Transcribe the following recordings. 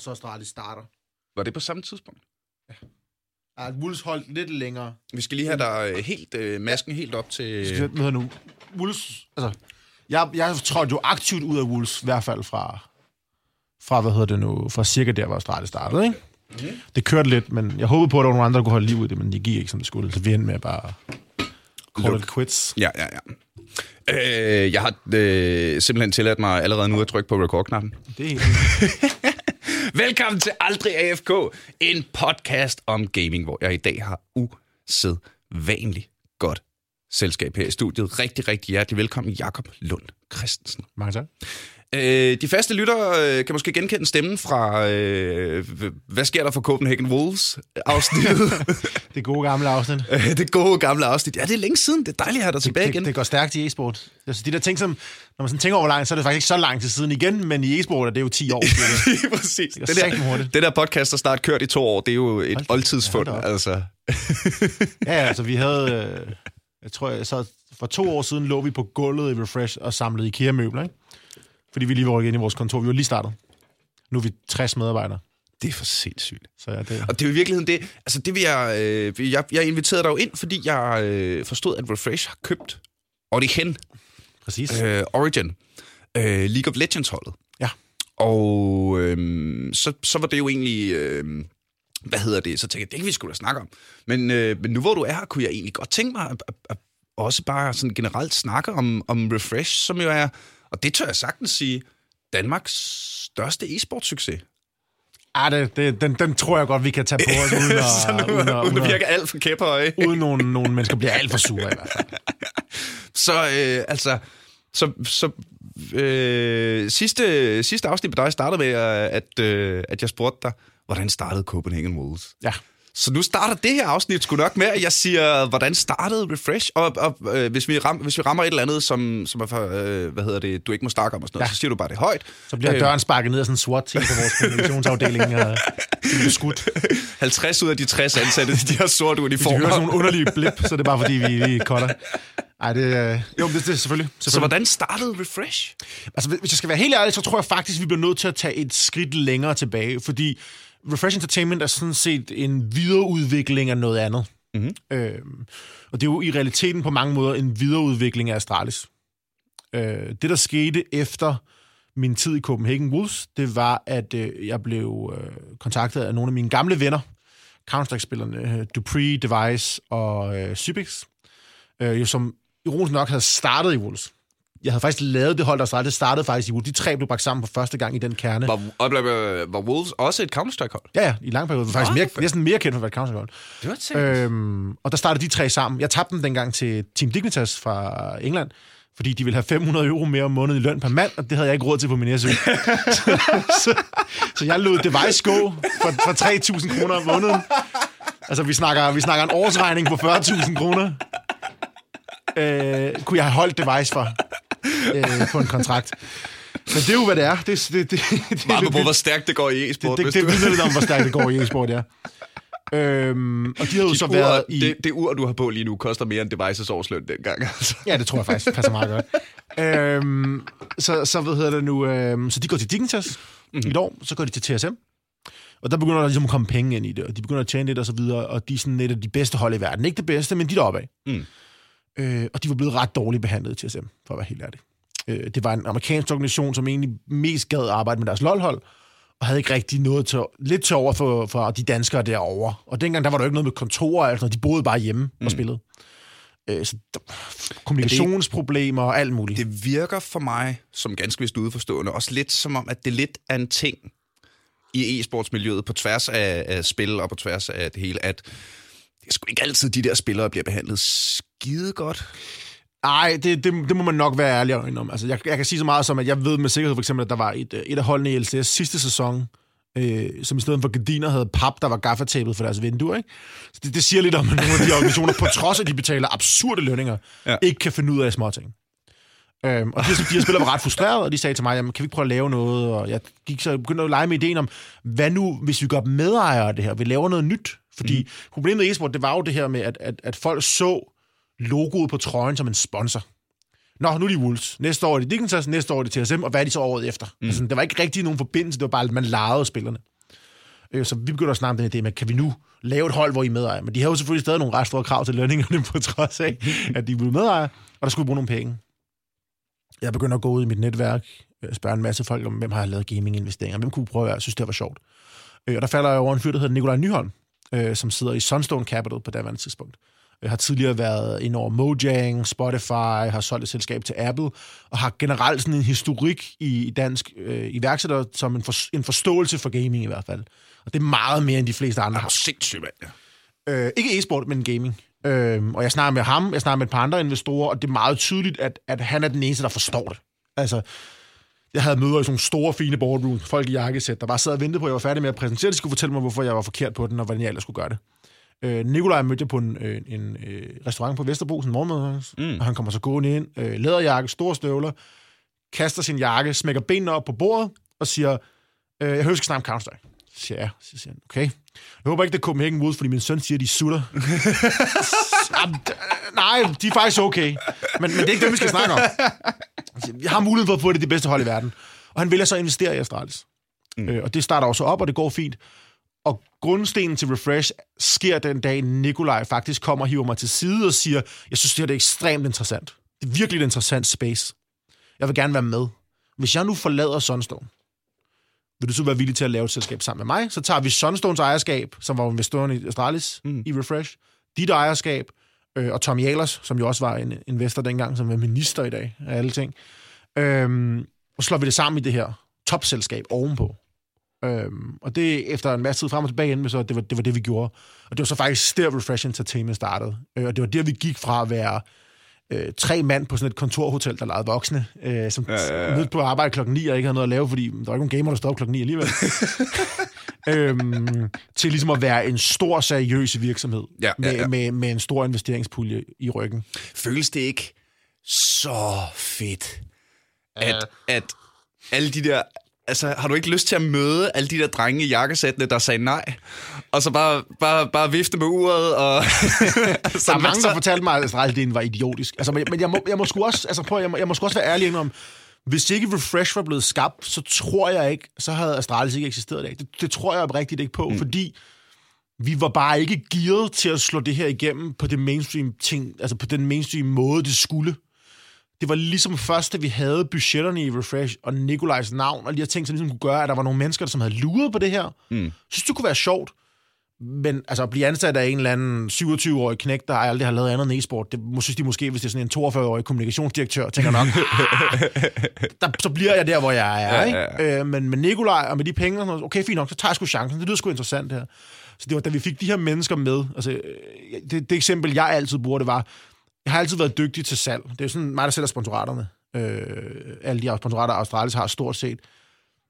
og så Astralis starter. Var det på samme tidspunkt? Ja, Wolves holdt lidt længere. Vi skal lige have dig øh, helt, øh, masken helt op til... Skal, hvad hedder nu? Wolves, altså, jeg, jeg trådte jo aktivt ud af Wolves, i hvert fald fra, fra hvad hedder det nu, fra cirka der, hvor Astralis startede, ikke? Mm. Det kørte lidt, men jeg håbede på, at der var nogle andre, der kunne holde liv ud i det, men de gik ikke, som det skulle. Så vi endte med at bare call it quits. Ja, ja, ja. Øh, jeg har øh, simpelthen tilladt mig allerede nu at trykke på record-knappen. Det er helt Velkommen til Aldrig AFK, en podcast om gaming, hvor jeg i dag har usædvanligt godt selskab her i studiet. Rigtig, rigtig hjertelig velkommen, Jakob Lund Christensen. mange tak. Øh, de faste lyttere øh, kan måske genkende stemmen fra øh, Hvad sker der for Copenhagen Wolves afsnittet. Det gode gamle afsnit. Øh, det gode gamle afsnit. Ja, det er længe siden. Det er dejligt at have dig tilbage igen. Det, det går stærkt i e-sport. Altså, de der ting, som, når man sådan tænker over langt, så er det faktisk ikke så lang tid siden igen, men i e-sport er det jo 10 år. Lige præcis. går Det der, det der podcast, der snart kørt i to år, det er jo et oldtidsfund. da op. altså. ja, ja, altså vi havde, øh, jeg tror, jeg, så for to år siden lå vi på gulvet i Refresh og samlede IKEA-møbler, ikke? Fordi vi lige var rykket ind i vores kontor. Vi var lige startet. Nu er vi 60 medarbejdere. Det er for sindssygt. Så ja, det, Og det er i virkeligheden det, altså det vil jeg, øh, jeg, jeg inviterede dig jo ind, fordi jeg øh, forstod, at Refresh har købt Origin, præcis. øh, Origin, øh, League of Legends holdet. Ja. Og øh, så, så var det jo egentlig, øh, hvad hedder det, så tænkte jeg, det kan vi sgu da snakke om. Men, øh, men nu hvor du er her, kunne jeg egentlig godt tænke mig at, at, at også bare sådan generelt snakke om, om Refresh, som jo er, og det tør jeg sagtens sige, Danmarks største e-sportsucces. Ah, det, det, den, den tror jeg godt, vi kan tage på os, uden at, nu, uden at, uden at virke alt for kæphøje. uden nogle, nogle mennesker bliver alt for sure i hvert fald. Så øh, altså, så, så øh, sidste, sidste afsnit med dig startede med, at, øh, at jeg spurgte dig, hvordan startede Copenhagen Wolves? Ja. Så nu starter det her afsnit sgu nok med, at jeg siger, hvordan startede Refresh? Og, og øh, hvis, vi ram, hvis vi rammer et eller andet, som, som er for, øh, hvad hedder det, du ikke må snakke om og sådan noget, Ja. så siger du bare det højt. Så bliver Øh, døren sparket ned af sådan en SWAT-team på vores kommunikationsafdeling. Og bliver skudt. 50 ud af de 60 ansatte, de har sort Hvis de uniformer. hører sådan nogle underlige blip, så er det bare fordi, vi lige cutter. Ej, det, øh, jo, det, det er selvfølgelig. selvfølgelig. Så hvordan startede Refresh? Altså, hvis jeg skal være helt ærlig, så tror jeg faktisk, vi bliver nødt til at tage et skridt længere tilbage, fordi Refresh Entertainment er sådan set en videreudvikling af noget andet. Mhm. Øhm, og det er jo i realiteten på mange måder en videreudvikling af Astralis. Øh, det, der skete efter min tid i Copenhagen Wolves, det var, at øh, jeg blev øh, kontaktet af nogle af mine gamle venner, Counter-Strike-spillerne øh, Dupree, Device og øh, Sypix, øh, jo som ironisk nok havde startet i Wolves. Jeg havde faktisk lavet det hold, der startede. Det startede faktisk i Wolves. De tre blev bragt sammen for første gang i den kerne. Var, og blev- var Wolves også et Counter-Strike-hold? Ja, ja, i lang periode. Faktisk Nå, mere, for- næsten mere kendt for at være et counter Det var øhm, Og der startede de tre sammen. Jeg tabte dem dengang til Team Dignitas fra England, fordi de ville have 500 euro mere om måneden i løn per mand, og det havde jeg ikke råd til på min SU. så, så, så jeg lod Device gå for, for 3.000 kroner om måneden. Altså, vi snakker, vi snakker en årsregning på 40.000 kroner. Øh, kunne jeg have holdt Device for øh, på en kontrakt. Men det er jo, hvad det er. Det, det, det, det, Meget det, på, hvor stærkt det går i e-sport. det, det, det vidner lidt om, hvor stærkt det går i e-sport, ja. Øhm, og de havde jo så Dit været ur, i... det, det ur, du har på lige nu, koster mere end Devices årsløn dengang. Altså. Ja, det tror jeg faktisk passer meget godt. øhm, så, så, hvad hedder det nu... Øhm, så de går til Dignitas Mhm. mm-hmm. i år, så går de til TSM. Og der begynder der ligesom at komme penge ind i det, og de begynder at tjene lidt og så videre, og de er sådan et af de bedste hold i verden. Ikke det bedste, men de er deroppe af. Mm. Øh, og de var blevet ret dårligt behandlet i TSM, for at være helt ærlig. Øh, det var en amerikansk organisation, som egentlig mest gad arbejde med deres LOL-hold, og havde ikke rigtig noget til, lidt til over for, for de danskere derovre. Og dengang, der var der jo ikke noget med kontorer, og noget. de boede bare hjemme mm. og spillede. Øh, så der, kommunikationsproblemer og alt muligt. Det virker for mig, som ganske vist udeforstående, også lidt som om, at det lidt er en ting i e-sportsmiljøet på tværs af, af spil og på tværs af det hele, at det er sgu ikke altid, de der spillere bliver behandlet skide godt. Nej, det, det, det må man nok være ærlig om. Altså, jeg, jeg kan sige så meget som, at jeg ved med sikkerhed for eksempel, at der var et, øh, et af holdene i LCS sidste sæson, øh, som i stedet for gardiner havde pap, der var gaffatapet for deres vinduer. Ikke? Så det, det siger lidt om, at nogle af de organisationer, på trods af, at de betaler absurde lønninger, Ja. ja. ikke kan finde ud af småting. Øhm, og de, de her spillere var ret frustrerede, og de sagde til mig, jamen, kan vi ikke prøve at lave noget? Og jeg gik så begyndte at lege med ideen om, hvad nu, hvis vi gør medejere af det her? Vi laver noget nyt. Fordi mm. problemet i e-sport, det var jo det her med, at, at, at folk så logoet på trøjen som en sponsor. Nå, nu er de Wolves. Næste år er det Dignitas, næste år er det TSM, og hvad er de så året efter? Mm. Altså, der var ikke rigtig nogen forbindelse, det var bare, at man legede spillerne. Øh, så vi begynder at snakke om den idé med, kan vi nu lave et hold, hvor I er medejer? Men de har jo selvfølgelig stadig nogle ret store krav til lønningerne, på trods af, at de vil medejer, og der skulle bruge nogle penge. Jeg begynder at gå ud i mit netværk, øh, spørge en masse folk om, hvem har lavet gaming-investeringer, hvem kunne prøve at jeg synes, det var sjovt. Øh, og der falder jeg over en fyr, der hedder Nikolaj Nyholm, øh, som sidder i Sunstone Capital på daværende tidspunkt. Har tidligere været ind over Mojang, Spotify, har solgt et selskab til Apple, og har generelt sådan en historik i dansk øh, iværksætter som en, for, en forståelse for gaming i hvert fald. Og det er meget mere end de fleste andre har. har. Sindssygt, mand. Ja. Øh, ikke e-sport, men gaming. Øh, og jeg snakker med ham, jeg snakker med et par andre investorer, og det er meget tydeligt, at, at han er den eneste, der forstår det. Altså, jeg havde møder i sådan nogle store, fine boardrooms, folk i jakkesæt, der bare sad og ventede på, at jeg var færdig med at præsentere. De skulle fortælle mig, hvorfor jeg var forkert på den, og hvordan jeg ellers skulle gøre det. Øh, Nikolaj mødte jeg på en, øh, en øh, restaurant på Vesterbro, sådan en morgenmad, mm. og han kommer så gående ind, øh, læderjakke, store støvler, kaster sin jakke, smækker benene op på bordet og siger, øh, jeg hører, vi skal snakke om Counter-Strike. Så siger jeg, så siger han, okay. Jeg håber ikke, det er Copenhagen Woods, fordi min søn siger, de sutter. Jamen, nej, de er faktisk okay. Men, men det er ikke dem, vi skal snakke om. Jeg har mulighed for at få det, det bedste hold i verden. Og han vælger så at investere i Astralis. Mm. Øh, og det starter også op, og det går fint. Grundstenen til Refresh sker den dag, Nikolaj faktisk kommer og hiver mig til side og siger, jeg synes, det her er ekstremt interessant. Det er virkelig et interessant space. Jeg vil gerne være med. Hvis jeg nu forlader Sunstone, vil du så være villig til at lave et selskab sammen med mig? Så tager vi Sunstones ejerskab, som var investoren i Astralis, mm. i Refresh, dit ejerskab, øh, og Tommy Ahlers, som jo også var en investor dengang, som er minister i dag af alle ting. Øhm, og så slår vi det sammen i det her topselskab ovenpå. Øhm, og det efter en masse tid frem og tilbage igen, så det var, det var det, vi gjorde. Og det var så faktisk der Refresh Entertainment startede. Øh, og det var der, vi gik fra at være øh, tre mand på sådan et kontorhotel, der lejede voksne, øh, som ja, ja, ja. på arbejde klokken 9 og ikke havde noget at lave, fordi der var ikke nogen gamer, der stod op klokken 9 alligevel. øhm, til ligesom at være en stor, seriøs virksomhed Ja, ja, ja. Med, med, med en stor investeringspulje i ryggen. Føles det ikke så fedt, at, at alle de der... Altså, har du ikke lyst til at møde alle de der drenge i jakkesættene, der sagde nej? Og så bare, bare, bare vifte med uret og... Der er mange, der fortalte mig, at Astralis var idiotisk. Altså, men men jeg må, jeg må sgu også, altså, prøv, jeg må, jeg må sgu også være ærlig om, hvis ikke Refresh var blevet skabt, så tror jeg ikke, så havde Astralis ikke eksisteret i dag. Det, det tror jeg oprigtigt ikke på, mm. fordi vi var bare ikke gearet til at slå det her igennem på det mainstream ting, altså på den mainstream måde, det skulle. Det var ligesom først, da vi havde budgetterne i Refresh, og Nikolajs navn, og de her ting, som ligesom kunne gøre, at der var nogle mennesker, som havde luret på det her. Mm. synes, det kunne være sjovt. Men altså, at blive ansat af en eller anden 27-årig knæk, der aldrig har lavet andet end e-sport, det må- synes de måske, hvis det er sådan en 42-årig kommunikationsdirektør, tænker nok, der, så bliver jeg der, hvor jeg er. Ikke? Øh, men med Nikolaj og med de penge, og sådan noget, okay, fint nok, så tager jeg sgu chancen. Det lyder sgu interessant det her. Så det var, da vi fik de her mennesker med, altså, øh, det, det eksempel, jeg altid bruger, det var, jeg har altid været dygtig til salg. Det er sådan mig, der sælger sponsoraterne. Øh, alle de sponsorater, Australis har stort set.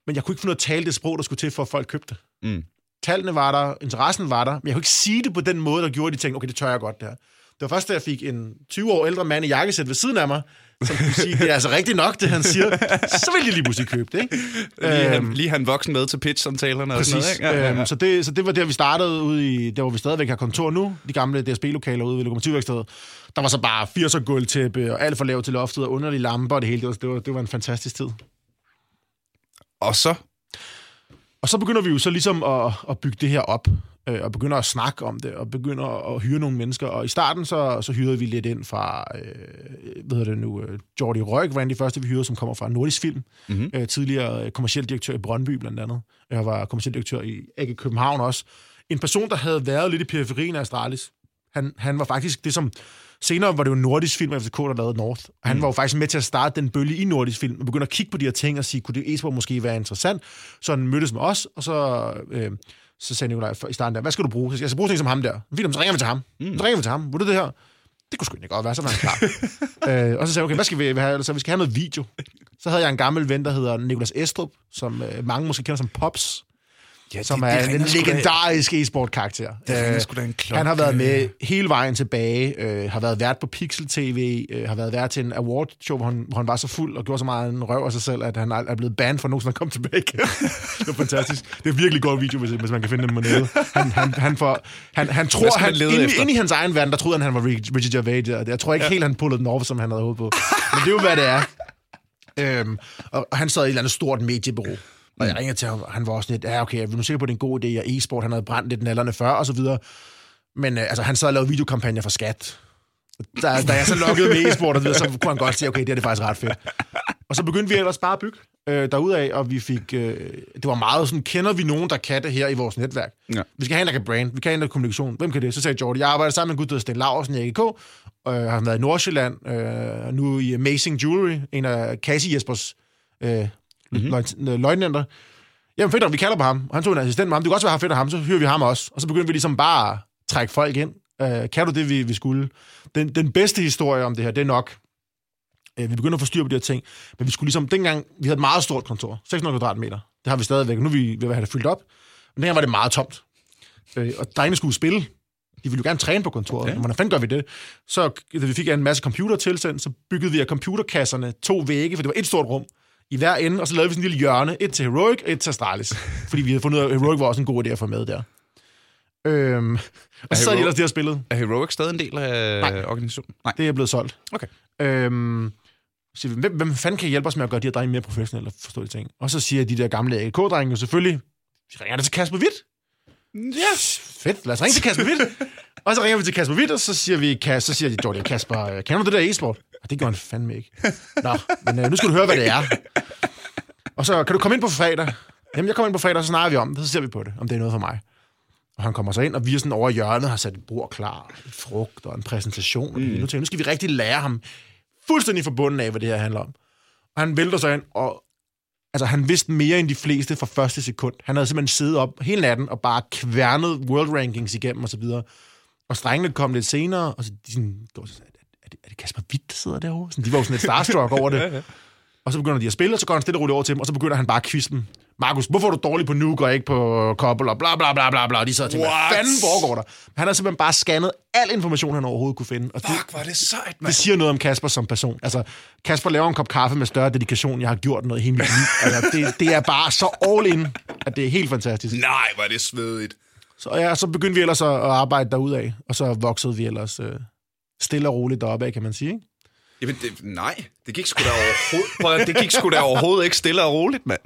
Men jeg kunne ikke finde ud af at tale det sprog, der skulle til, for at folk købte. Mm. Tallene var der, interessen var der, men jeg kunne ikke sige det på den måde, der gjorde, at de tænkte, okay, det tør jeg godt, det her. Det var først, da jeg fik en 20 år ældre mand i jakkesæt ved siden af mig, som kunne sige, det er altså rigtigt nok, det han siger, så ville de lige pludselig købe det, ikke? Lige, han, lige han voksen med til pitch-samtalerne og sådan Øhm. Noget, ikke? Ja, ja, ja. Øhm, så, det, så det var der, vi startede ude i, der hvor vi stadigvæk har kontor nu, de gamle DSB-lokaler ude ved Lokomotivværkstedet. Der var så bare 80'er gulvtæppe og alt for lavt til loftet og underlige lamper og det hele. Det var, det var, det var en fantastisk tid. Og så? Og så begynder vi jo så ligesom at, at bygge det her op, øh, og begynder at snakke om det, og begynder at hyre nogle mennesker. Og i starten så, så hyrede vi lidt ind fra, øh, hvad hedder det nu, øh, Jordi Røg var en af de første, vi hyrede, som kommer fra Nordisk Film. Mm-hmm. Øh, tidligere øh, kommersiel direktør i Brøndby blandt andet. Jeg var kommersiel direktør i AG København også. En person, der havde været lidt i periferien af Astralis. Han, han var faktisk det, som... Senere var det jo Nordisk Film FCK, der lavede North. Og han mm. var jo faktisk med til at starte den bølge i Nordisk Film, og begyndte at kigge på de her ting og sige, kunne det e måske være interessant? Så han mødtes med os, og så, øh, så sagde Nikolaj i starten der, hvad skal du bruge? Jeg, skal bruge en som ham der. Fint, så ringer vi til ham. Mm. Så ringer vi til ham. Vil du det her? Det kunne sgu ikke godt være, så var han klar. øh, og så sagde jeg, okay, hvad skal vi have? Så vi skal have noget video. Så havde jeg en gammel ven, der hedder Nikolas Estrup, som øh, mange måske kender som Pops, Ja, som er en ringer sgu da- legendarisk e-sport-karakter. Det Øh, en han har været med hele vejen tilbage, øh, har været vært på Pixel TV, øh, har været vært til en award show, hvor han, hvor han var så fuld og gjorde så meget en røv af sig selv, at han er er blevet banned for nogensinde at komme tilbage det er fantastisk. Det er virkelig god video, hvis, hvis man kan finde dem på nettet. Han, han, han, får, han, han tror, han, inde, efter? inde i hans egen verden, der troede han, han var Richard Gervais. Jeg tror ikke ja. helt, han pullede den over, som han havde håbet på. Men det er jo, hvad det er. Øhm, og, og han sad i et eller andet stort mediebureau. Og jeg ringede til ham, han var også lidt, ja okay, jeg er nu sikker på, at det er en god idé, og e-sport, han havde brændt lidt nallerne før, og så videre. Men øh, altså, han sad og lavede videokampagner for skat. Da, da jeg så lukkede med e-sport, og så, videre, så kunne han godt sige, okay, det er det faktisk ret fedt. Og så begyndte vi ellers bare at bygge øh, derudaf, og vi fik... Øh, det var meget sådan, kender vi nogen, der kan det her i vores netværk? Ja. Vi skal have en, der kan brand, vi kan have en, der kan kommunikation. Hvem kan det? Så sagde Jordi, jeg arbejder sammen med en gut, der hedder Sten Laursen i AGK, og øh, har været i Nordsjælland, øh, nu i Amazing Jewelry, en af Cassie Jespers øh, mm-hmm. løjtnanter. Jamen fedt, vi kalder på ham. Han tog en assistent med ham. Det kunne også være fedt af ham, så hyrer vi ham også. Og så begyndte vi ligesom bare at trække folk ind. Øh, kan du det, vi, vi skulle? Den, den bedste historie om det her, det er nok, øh, vi begynder at få styr på de her ting. Men vi skulle ligesom, dengang, vi havde et meget stort kontor, 600 kvadratmeter. Det har vi stadigvæk. Nu er vi ved at have det fyldt op. Men dengang var det meget tomt. Øh, og drengene skulle spille. De ville jo gerne træne på kontoret. Okay. Hvordan fanden gør vi det? Så da vi fik en masse computer tilsendt, så byggede vi af computerkasserne to vægge, for det var et stort rum i hver ende, og så lavede vi sådan en lille hjørne, et til Heroic, et til Astralis. fordi vi havde fundet ud af, at Heroic var også en god idé at få med der. Øhm, og så sad de ellers der og spillede. Er Heroic stadig en del af Nej. organisationen? Nej. Det er blevet solgt. Okay. Øhm, så siger vi, hvem, hvem fanden kan hjælpe os med at gøre de her drenge mere professionelle og forstå de ting? Og så siger de der gamle AK-drenge jo selvfølgelig, vi ringer det til Kasper Witt. Ja. Fedt, lad os ringe til Kasper Witt. og så ringer vi til Kasper Witt, og så siger vi, så siger de, Jordi, Kasper, øh, kender du det der e-sport? Og det gør han fandme ikke. Nå, men øh, nu skal du høre, hvad det er. Og så kan du komme ind på fredag. Jamen, jeg kommer ind på fredag, og så snakker vi om det, så ser vi på det, om det er noget for mig. Og han kommer så ind, og vi er sådan over hjørnet, har sat et bord klar, et frugt og en præsentation. Mm. Nu tænker nu skal vi rigtig lære ham fuldstændig forbundet af, hvad det her handler om. Og han vælter sig ind, og altså, han vidste mere end de fleste fra første sekund. Han havde simpelthen siddet op hele natten og bare kværnet world rankings igennem og så videre. Og strengene kom lidt senere, og så de sådan, går så, er, er, det, er det Kasper Witt, der sidder derovre? Sådan, de var jo sådan lidt starstruck over det. Og så begynder de at spille, og så går han stille og roligt over til dem, og så begynder han bare at quizze dem. Markus, hvorfor er du dårlig på Nuke og ikke på Koppel, og bla bla bla bla bla, de sad og tænkte, hvad What? fanden foregår der? Han har simpelthen bare scannet al information, han overhovedet kunne finde. Og det, Fuck, var det sejt, mand. det siger noget om Kasper som person. Altså, Kasper laver en kop kaffe med større dedikation, jeg har gjort noget i hele mit liv. Altså, det, det er bare så all in, at det er helt fantastisk. Nej, var det svedigt. Så, ja, så begyndte vi ellers at, at arbejde derudad, og så voksede vi ellers øh, stille og roligt deroppe af, kan man sige. Ikke? Jamen, det, nej, det gik sgu da overhovedet, prøv, det gik sgu da overhovedet ikke stille og roligt, mand.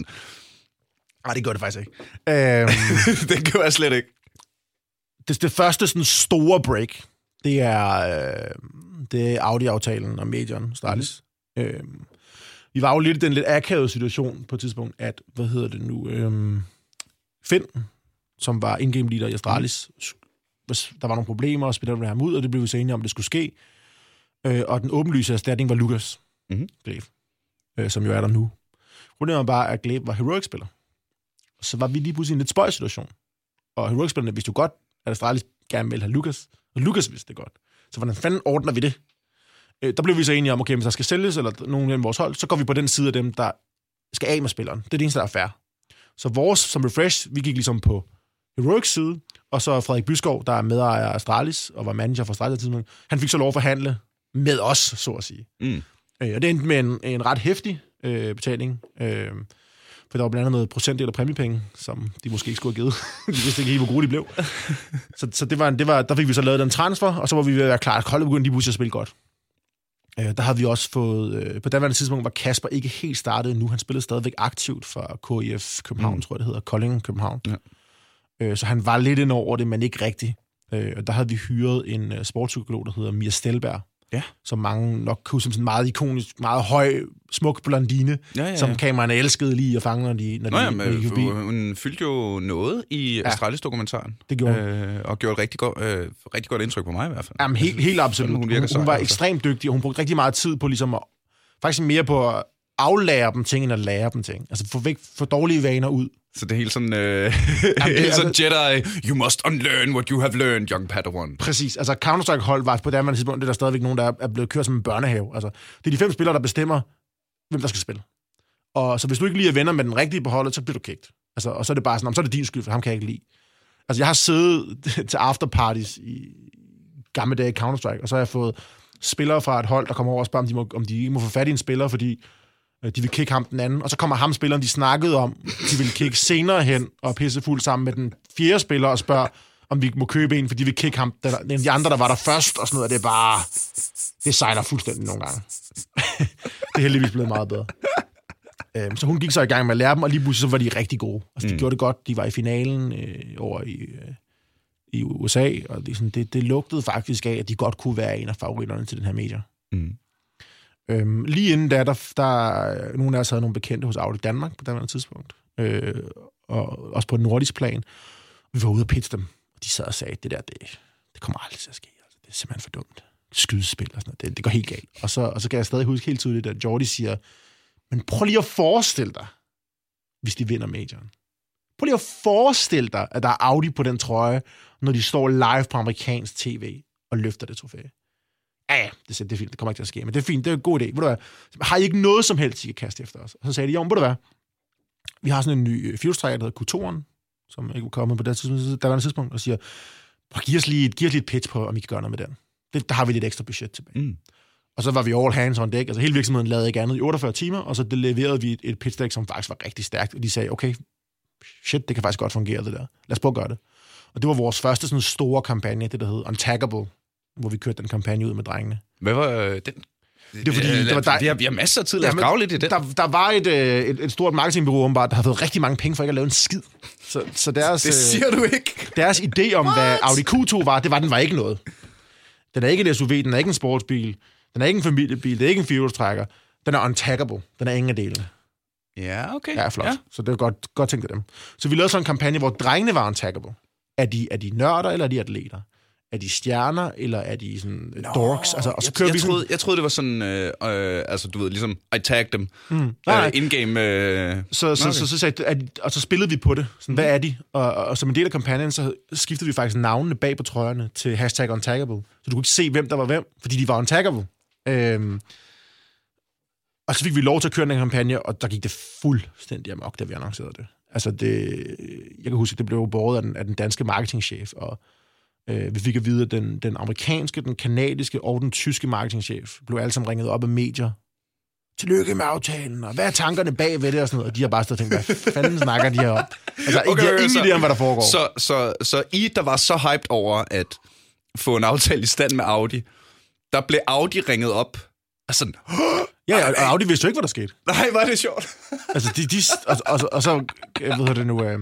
Nej, det gør det faktisk ikke. Øhm, det gør jeg slet ikke. det, det første sådan store break, det er, øh, det er Audi-aftalen og Medion, Stralis. Mm. Øh, vi var jo lidt i den lidt akavede situation på et tidspunkt, at, hvad hedder det nu, øh, Finn, som var in-game leader i Astralis, hvis der var nogle problemer, og spillerne ville have ham ud, og det blev vi så enige om, det skulle ske. Øh, og den åbenlyse erstatning var Lukas Mhm. Gleb, øh, som jo er der nu. Problemet var bare, at Gleb var Heroic-spiller. Så var vi lige pludselig i en lidt spøj situation. Og Heroic-spillerne vidste jo godt, at Astralis gerne ville have Lukas, og Lukas vidste det godt. Så hvordan fanden ordner vi det? Øh, der blev vi så enige om, okay, hvis der skal sælges, eller nogen af vores hold, så går vi på den side af dem, der skal af med spilleren. Det er det eneste, der er fair. Så vores, som Refresh, vi gik ligesom på Heroics side, og så Frederik Byskov, der er medejer af Astralis, og var manager for Astralis tidspunkt, han fik så lov at forhandle med os, så at sige. Mm. Øh, og det endte med en, en ret hæftig øh, betaling, øh, for der var blandt andet noget procentdel af præmiepenge, som de måske ikke skulle have givet. de vidste ikke helt, hvor gode de blev. så så det var, en- det var, der fik vi så lavet den transfer, og så var vi ved at være klar. Holdet begyndte lige pludselig at spille godt. Øh, der havde vi også fået... Øh, på daværende tidspunkt var Kasper ikke helt startet endnu. Han spillede stadigvæk aktivt for KIF København, mm. tror jeg det hedder. Kolding København. Ja. Øh, så han var lidt ind over det, men ikke rigtigt. Øh, og der havde vi hyret en øh, sportspsykolog, der hedder Mia Stelberg. Ja. Som mange nok kunne som sådan en meget ikonisk, meget høj, smuk blondine, Ja, ja, som ja. kameraerne elskede lige at fange, når de, når Nå de, ja, når de gik forbi. hun fyldte jo noget i ja. Astralis-dokumentaren. Det gjorde hun. øh, Og gjorde et rigtig, godt, øh, rigtig godt indtryk på mig i hvert fald. Jamen, helt, helt absolut. Sådan, hun Hun, hun, var altså. ekstremt dygtig, og hun brugte rigtig meget tid på ligesom at, faktisk mere på aflære dem ting, end at lære dem ting. Altså få væk, få dårlige vaner ud. Så det er helt sådan, øh, det er- helt sådan Jedi, you must unlearn what you have learned, young Padawan. Præcis. Altså Counter-Strike-hold var på det andet tidspunkt, det er der stadigvæk nogen, der er blevet kørt som en børnehave. Altså, det er de fem spillere, der bestemmer, hvem der skal spille. Og så hvis du ikke lige er venner med den rigtige på holdet, så bliver du kicked. Altså, og så er det bare sådan, "Nå, så er det din skyld, for ham kan jeg ikke lide. Altså, jeg har siddet til afterparties i gamle dage i Counter-Strike, og så har jeg fået spillere fra et hold, der kommer over og spørger, om de, må, om de ikke må få fat i en spiller, fordi de vil kicke ham den anden. Og så kommer ham spilleren, de snakkede om, de vil kicke senere hen og pisse fuld sammen med den fjerde spiller og spørger, om vi må købe en, for de vil kicke ham, den, de andre, der var der først, og sådan noget. Det er bare... Det sejler fuldstændig nogle gange. det er heldigvis blevet meget bedre. Øhm, så hun gik så i gang med at lære dem, og lige pludselig så var de rigtig gode. Altså, de Mm. gjorde det godt. De var i finalen øh, over i, øh, i USA, og det, sådan, det, det lugtede faktisk af, at de godt kunne være en af favoritterne til den her major. Mm. Øhm, lige inden da, der, der nogle af os havde nogle bekendte hos Audi Danmark på det tidspunkt, øh, og også på den nordisk plan. Vi var ude og pitche dem, og de sad og sagde, det der, det, det kommer aldrig til at ske. Altså, det er simpelthen for dumt. Skydespil og sådan noget, det, det går helt galt. Og så, og så kan jeg stadig huske helt tydeligt, at Jordi siger, men prøv lige at forestille dig, hvis de vinder majoren. Prøv lige at forestille dig, at der er Audi på den trøje, når de står live på amerikansk tv og løfter det trofæ. Ja, ja, det, det er fint, det kommer ikke til at ske, men det er fint, det er en god idé. Ved du hvad? Har I ikke noget som helst, I kan kaste efter os? Og så sagde de, jo, men ved du hvad? Vi har sådan en ny øh, fjolstrækker, der hedder Q2'eren, som ikke var kommet på det tidspunkt, der var et tidspunkt, og siger, prøv, giv os lige, giv os lige et pitch på, om I kan gøre noget med den. Det, der har vi lidt ekstra budget tilbage. Mm. Og så var vi all hands on deck. Altså hele virksomheden lavede ikke andet i 48 timer, og så leverede vi et, et pitch deck, som faktisk var rigtig stærkt. Og de sagde, okay, shit, det kan faktisk godt fungere, det der. Lad os prøve at gøre det. Og det var vores første sådan store kampagne, det der hed Untaggable, hvor vi kørte den kampagne ud med drengene. Hvad var øh, den? Det er fordi, Øh, det var dig- vi, har, vi har masser af tid. Lad os grave lidt i det. Der, der var et, øh, et, et stort marketingbureau, åbenbart, der har fået rigtig mange penge for ikke at lave en skid. Så, så deres, Det øh, siger du ikke. deres idé om, hvad Audi Q2 var, det var, den var ikke noget. Den er ikke en SUV, den er ikke en sportsbil, den er ikke en familiebil, det er ikke en firehjulstrækker. Den er untaggable. Den er ingen af delene. Ja, okay. Ja, flot. Ja. Så det er godt, godt tænkt af dem. Så vi lavede sådan en kampagne, hvor drengene var untaggable. Er de, er de nørder, eller er de atleter? Er de stjerner, eller er de sådan Nå, dorks? Altså, og så jeg, kører jeg, vi sådan... troede, jeg troede, det var sådan, øh, øh, altså du ved, ligesom, I tagged dem. Mm. Nej, Øh, nej. in-game. Øh, Så, så, Okay. okay. så, så, sagde, at, og så spillede vi på det. Sådan, hvad er de? Og, og, og som en del af kampagnen, så skiftede vi faktisk navnene bag på trøjerne til hashtag untaggable. Så du kunne ikke se, hvem der var hvem, fordi de var untaggable. Øhm, og så fik vi lov til at køre den kampagne, og der gik det fuldstændig amok, da vi annoncerede det. Altså, det, jeg kan huske, det blev båret af den, af den danske marketingchef, og øh, vi fik at vide, at den, den amerikanske, den kanadiske og den tyske marketingchef blev alle sammen ringet op af medier. Tillykke med aftalen, og hvad er tankerne bag ved det, og sådan noget. Og de har bare stået og tænkt, hvad fanden snakker de her om? Altså, okay, de har ingen idé om, hvad der foregår. så, så, så I, der var så hyped over at få en aftale i stand med Audi, der blev Audi ringet op. Altså, ja, og Audi vidste jo ikke, hvad der skete. nej, var det sjovt. Altså, de, de, og, og, og, og så, øh, hvad hedder det nu, øh,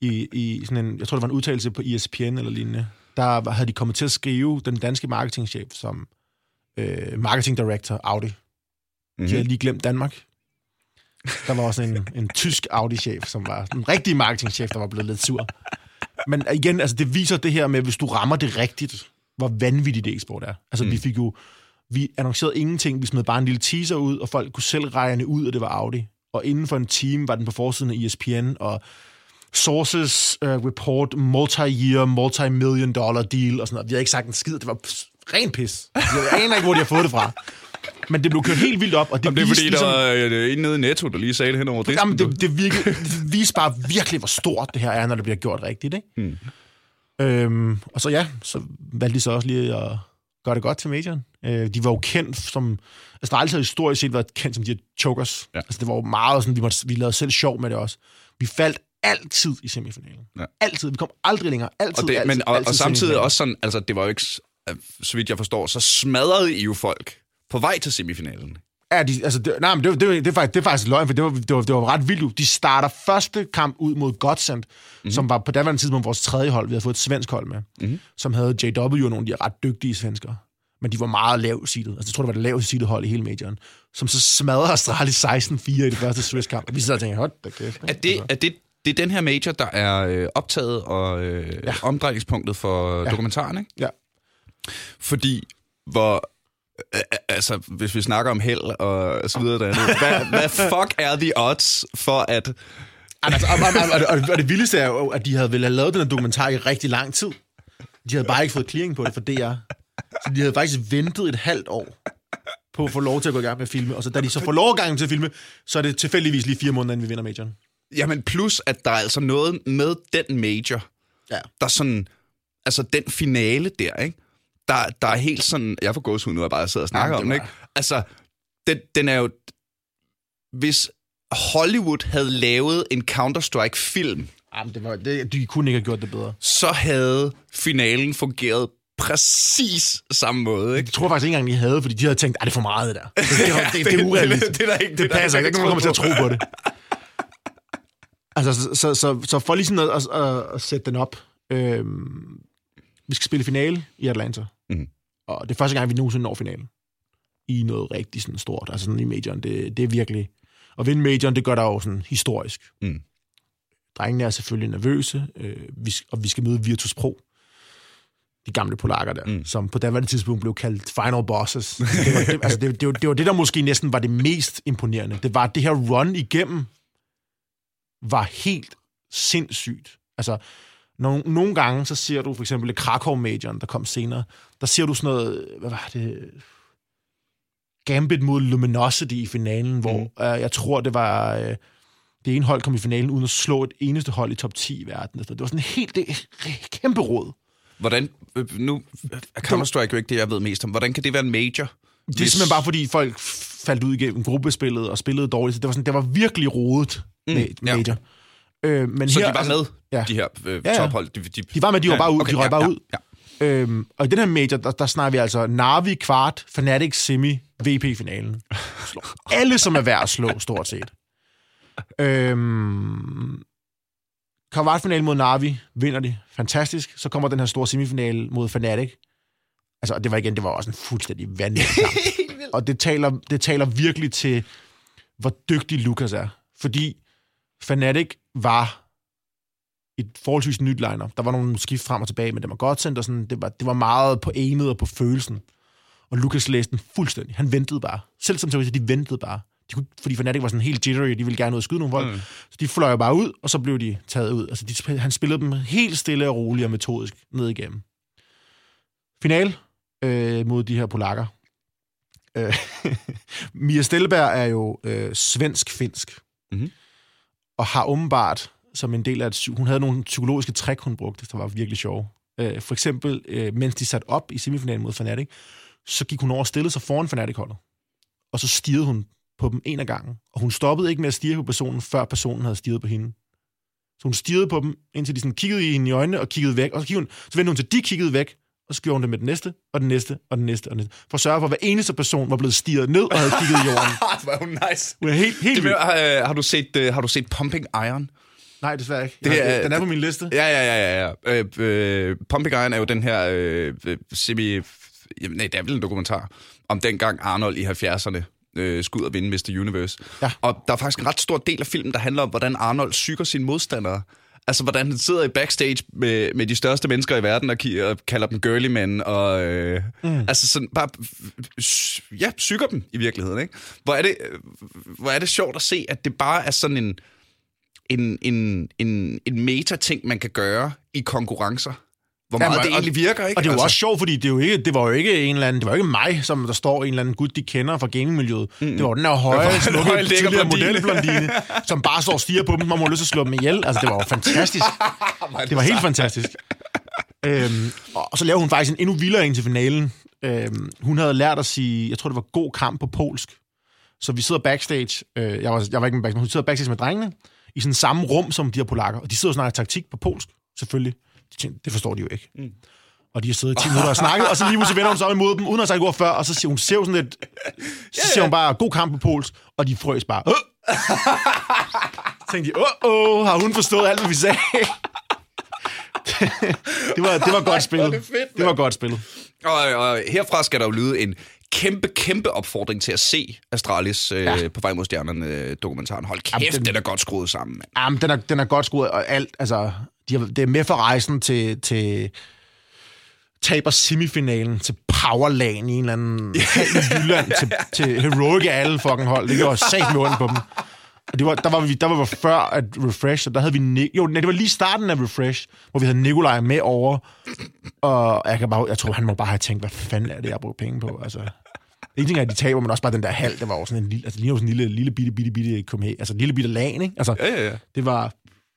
i, i sådan en, jeg tror, det var en udtalelse på ESPN eller lignende, der havde de kommet til at skrive den danske marketingchef som øh, marketing director Audi. Mm-hmm. De havde lige glemt Danmark. Der var også en, en tysk Audi-chef, som var den rigtige marketingchef, der var blevet lidt sur. Men igen, altså det viser det her med, hvis du rammer det rigtigt, hvor vanvittigt det e-sport er. Altså mm. vi fik jo, vi annoncerede ingenting, vi smed bare en lille teaser ud, og folk kunne selv regne ud, at det var Audi. Og inden for en time var den på forsiden af ESPN, og sources uh, report multi-year, multi-million dollar deal, og sådan noget. Vi havde ikke sagt en skid, det var ren pis. Jeg aner ikke, hvor de har fået det fra. Men det blev kørt helt vildt op, og det, Det er viste fordi, der var øh, en nede i Netto, der lige sagde det hen over det. Jamen, det, det, virke, det viser bare virkelig, hvor stort det her er, når det bliver gjort rigtigt. Ikke? Hmm. Øhm, og så ja, så valgte de så også lige at gøre det godt til majoren. Øh, de var jo kendt som... Altså, der har altid historisk set været kendt som de her chokers. Ja. Altså, det var jo meget sådan, vi, måtte, vi lavede selv sjov med det også. Vi faldt altid i semifinalen. Ja. Altid. Vi kom aldrig længere. Altid, og, det, altid, men, og, altid og samtidig også sådan, altså det var jo ikke, så vidt jeg forstår, så smadrede I jo folk på vej til semifinalen. Ja, de, altså, det, nej, men det, det, det, er faktisk, det er faktisk løgn, for det var, det var, det var ret vildt. De starter første kamp ud mod Godsend, mm-hmm. som var på daværende tidspunkt vores tredje hold. Vi havde fået et svensk hold med, mm-hmm. som havde JW og nogle af de ret dygtige svenskere. Men de var meget lavt seedet. Altså, jeg tror, det var det laveste seedet hold i hele majoren. Som så smadrede Astralis 16-4 i det første Swiss-kamp. Og vi sidder og tænker, hold da kæft. Er det, er det, det er den her major, der er øh, optaget og øh, ja. Omdrejningspunktet for ja. Dokumentaren, ikke? Ja. Fordi, hvor... øh, øh, Altså, hvis vi snakker om held og så videre derinde, hvad, hvad fuck er the odds for at... Altså, og, og, og, og, og, det vildeste er jo, at de havde vel have lavet den her dokumentar i rigtig lang tid. De havde bare ikke fået clearing på det for DR. Så de havde faktisk ventet et halvt år på at få lov til at gå i gang med at filme. Og så da de så får lov gang til at filme, så er det tilfældigvis lige fire måneder, inden vi vinder majoren. Jamen, plus at der er altså noget med den major, Ja. der er sådan... Altså, den finale der, ikke? Der, der er helt sådan... Jeg får gåshud nu, jeg bare sidder og snakker Jamen, om det den, ikke? Altså, den, den er jo... Hvis Hollywood havde lavet en Counter-Strike-film, Jamen, det var, det, de kunne ikke have gjort det bedre. så havde finalen fungeret præcis samme måde, ikke? Det tror jeg faktisk ikke engang, de havde, fordi de havde tænkt, at det er for meget, det der. Det, det, det, det, det er urealistisk. Det, det, er der ikke, det, det, der passer ikke. ikke Der er ikke nogen, der kommer til at tro på det. Altså, så, så, så, så for lige sådan at, at, at, sætte den op. Øhm, vi skal spille finale i Atlanta. Mhm. Og det er første gang, vi nogensinde når finalen. I noget rigtig sådan stort. Altså sådan i majoren. Det, det er virkelig... At vinde majoren, det gør der jo sådan historisk. Mm. Drengene er selvfølgelig nervøse, øh, vi, og vi skal møde Virtus Pro. De gamle polakker der, Mm. mm. som på daværende tidspunkt blev kaldt final bosses. Det var det, altså det, det, var, det var det, der måske næsten var det mest imponerende. Det var, det her run igennem var helt sindssygt. Altså, nogle, nogle gange, så ser du for eksempel Krakow Majoren, der kom senere, der ser du sådan noget, hvad var det, Gambit mod Luminosity i finalen, hvor Mm. øh, jeg tror, det var... Øh, det ene hold kom i finalen uden at slå et eneste hold i top 10 i verden. Altså, Det var sådan helt det, kæmpe råd. Hvordan, øh, nu er Counter-Strike jo ikke det, jeg ved mest om. Hvordan kan det være en major? Det er simpelthen bare, fordi folk faldt ud igennem gruppespillet og spillede dårligt. Så det var, sådan, det var virkelig rodet Mm, mm, ja. major. Øh, men Så her, de var med, ja. de her øh, Ja, ja. tophold? De, de, De var med, de var bare ud, de røg ja, bare ja, ud. Ja. Øhm, og i den her major, der, der snakker vi altså Navi, Kvart, Fnatic, Semi, VP-finalen. Alle, som er værd at slå, stort set. Øhm, Kvart-finalen mod Navi, vinder de. Fantastisk. Så kommer den her store semifinale mod Fnatic. Altså, det var igen, det var også en fuldstændig vanvittig kamp. og det taler, det taler virkelig til, hvor dygtig Lukas er. Fordi Fnatic var et forholdsvis nyt liner. Der var nogle skift frem og tilbage, men det var godt sendt, og sådan, det, var, det var meget på aimet og på følelsen. Og Lukas læste den fuldstændig. Han ventede bare. Selv som terrorister, de ventede bare. De kunne, fordi Fnatic var sådan helt jittery, de ville gerne ud og skyde nogle folk. Mm. Så de fløj bare ud, og så blev de taget ud. Altså, de, han spillede dem helt stille og roligt og metodisk ned igennem. Final øh, mod de her polakker. Øh, Mia Stelberg er jo øh, svensk-finsk. Mhm. Og har åbenbart, som en del af et, hun havde nogle psykologiske trick, hun brugte, der var virkelig sjove. Øh, for eksempel, øh, mens de satte op i semifinalen mod Fnatic, så gik hun over og stillede sig foran Fnatic-holdet. Og så stirrede hun på dem en af gangen. Og hun stoppede ikke med at stirre på personen, før personen havde stirret på hende. Så hun stirrede på dem, indtil de sådan kiggede i hende i øjnene og kiggede væk. Og så, kiggede hun, så vendte hun til, de kiggede væk, og så gjorde hun det med den næste, og den næste, og den næste, og den næste. For at sørge for, at hver eneste person var blevet stirret ned og havde kigget i jorden. det var jo nice. Hun er helt, helt Det, med, øh, har, du set, øh, har du set Pumping Iron? Nej, desværre ikke. Det er- er, den er på min liste. Ja, ja, ja, ja. ja. Øh, øh, Pumping Iron er jo den her øh, øh, semi... Jamen, nej, det er vel en dokumentar om dengang Arnold i 70'erne øh, skulle ud og vinde Mr. Universe. Ja. Og der er faktisk en ret stor del af filmen, der handler om, hvordan Arnold psyker sine modstandere. Altså, hvordan han sidder i backstage med, med de største mennesker i verden og, ki- og kalder dem girly men, og øh, mm. altså sådan bare, ja, psyker dem i virkeligheden, ikke? Hvor er, det, hvor er det sjovt at se, at det bare er sådan en, en, en, en, en meta-ting, man kan gøre i konkurrencer. Hvor meget Jamen, det egentlig virker, ikke? Og det er jo altså, også sjovt, fordi det, er jo ikke, det var jo ikke en eller anden, det var ikke mig, som der står en eller anden gut, de kender fra gamingmiljøet. Mm. Det var den her høje, smukke, tidligere blondine. modelblondine, som bare står og stiger på dem, og må lyst til at slå dem ihjel. Altså, det var jo fantastisk. Det var helt fantastisk. øhm, og så lavede hun faktisk en endnu vildere en til finalen. Øhm, hun havde lært at sige, jeg tror, det var god kamp på polsk. Så vi sidder backstage, øh, jeg, var, jeg var ikke med backstage, men hun sidder backstage med drengene, i sådan samme rum som de her polakker, og de sidder og snakker taktik på polsk, selvfølgelig. Tænkte, det forstår de jo ikke. Mm. Og de har siddet i 10 minutter og snakket, og så lige pludselig vender hun sig op imod dem, uden at have sagt ord før, og så siger hun, ser sådan lidt, så siger hun bare, god kamp på polsk, og de frøs bare, Åh! Så tænkte de, åh, åh, har hun forstået alt, hvad vi sagde? det, var, det var godt spillet. det fedt, det var godt spillet. Og, og herfra skal der jo lyde en kæmpe, kæmpe opfordring til at se Astralis øh, ja. på vej mod stjernerne øh, dokumentaren. Hold kæft, Jamen, den... den- er godt skruet sammen, mand. Jamen, den er, den er godt skruet, og alt, altså, de har, det er med for rejsen til, til taber semifinalen til Powerland i en eller anden i Jylland, til, til Heroic alle fucking hold. Det gjorde sat med ondt på dem. Og det var, der, var vi, der var vi før at Refresh, og der havde vi... Jo, nej, det var lige starten af Refresh, hvor vi havde Nikolaj med over, og jeg, kan bare, jeg tror, han må bare have tænkt, hvad fanden er det, jeg bruger penge på? Altså, en ting er, at de taber, men også bare den der hal, det var jo sådan en lille, altså, sådan en lille, lille bitte, bitte, bitte, bitte, altså en lille bitte lagen, ikke? Altså, Ja, ja, ja. det var,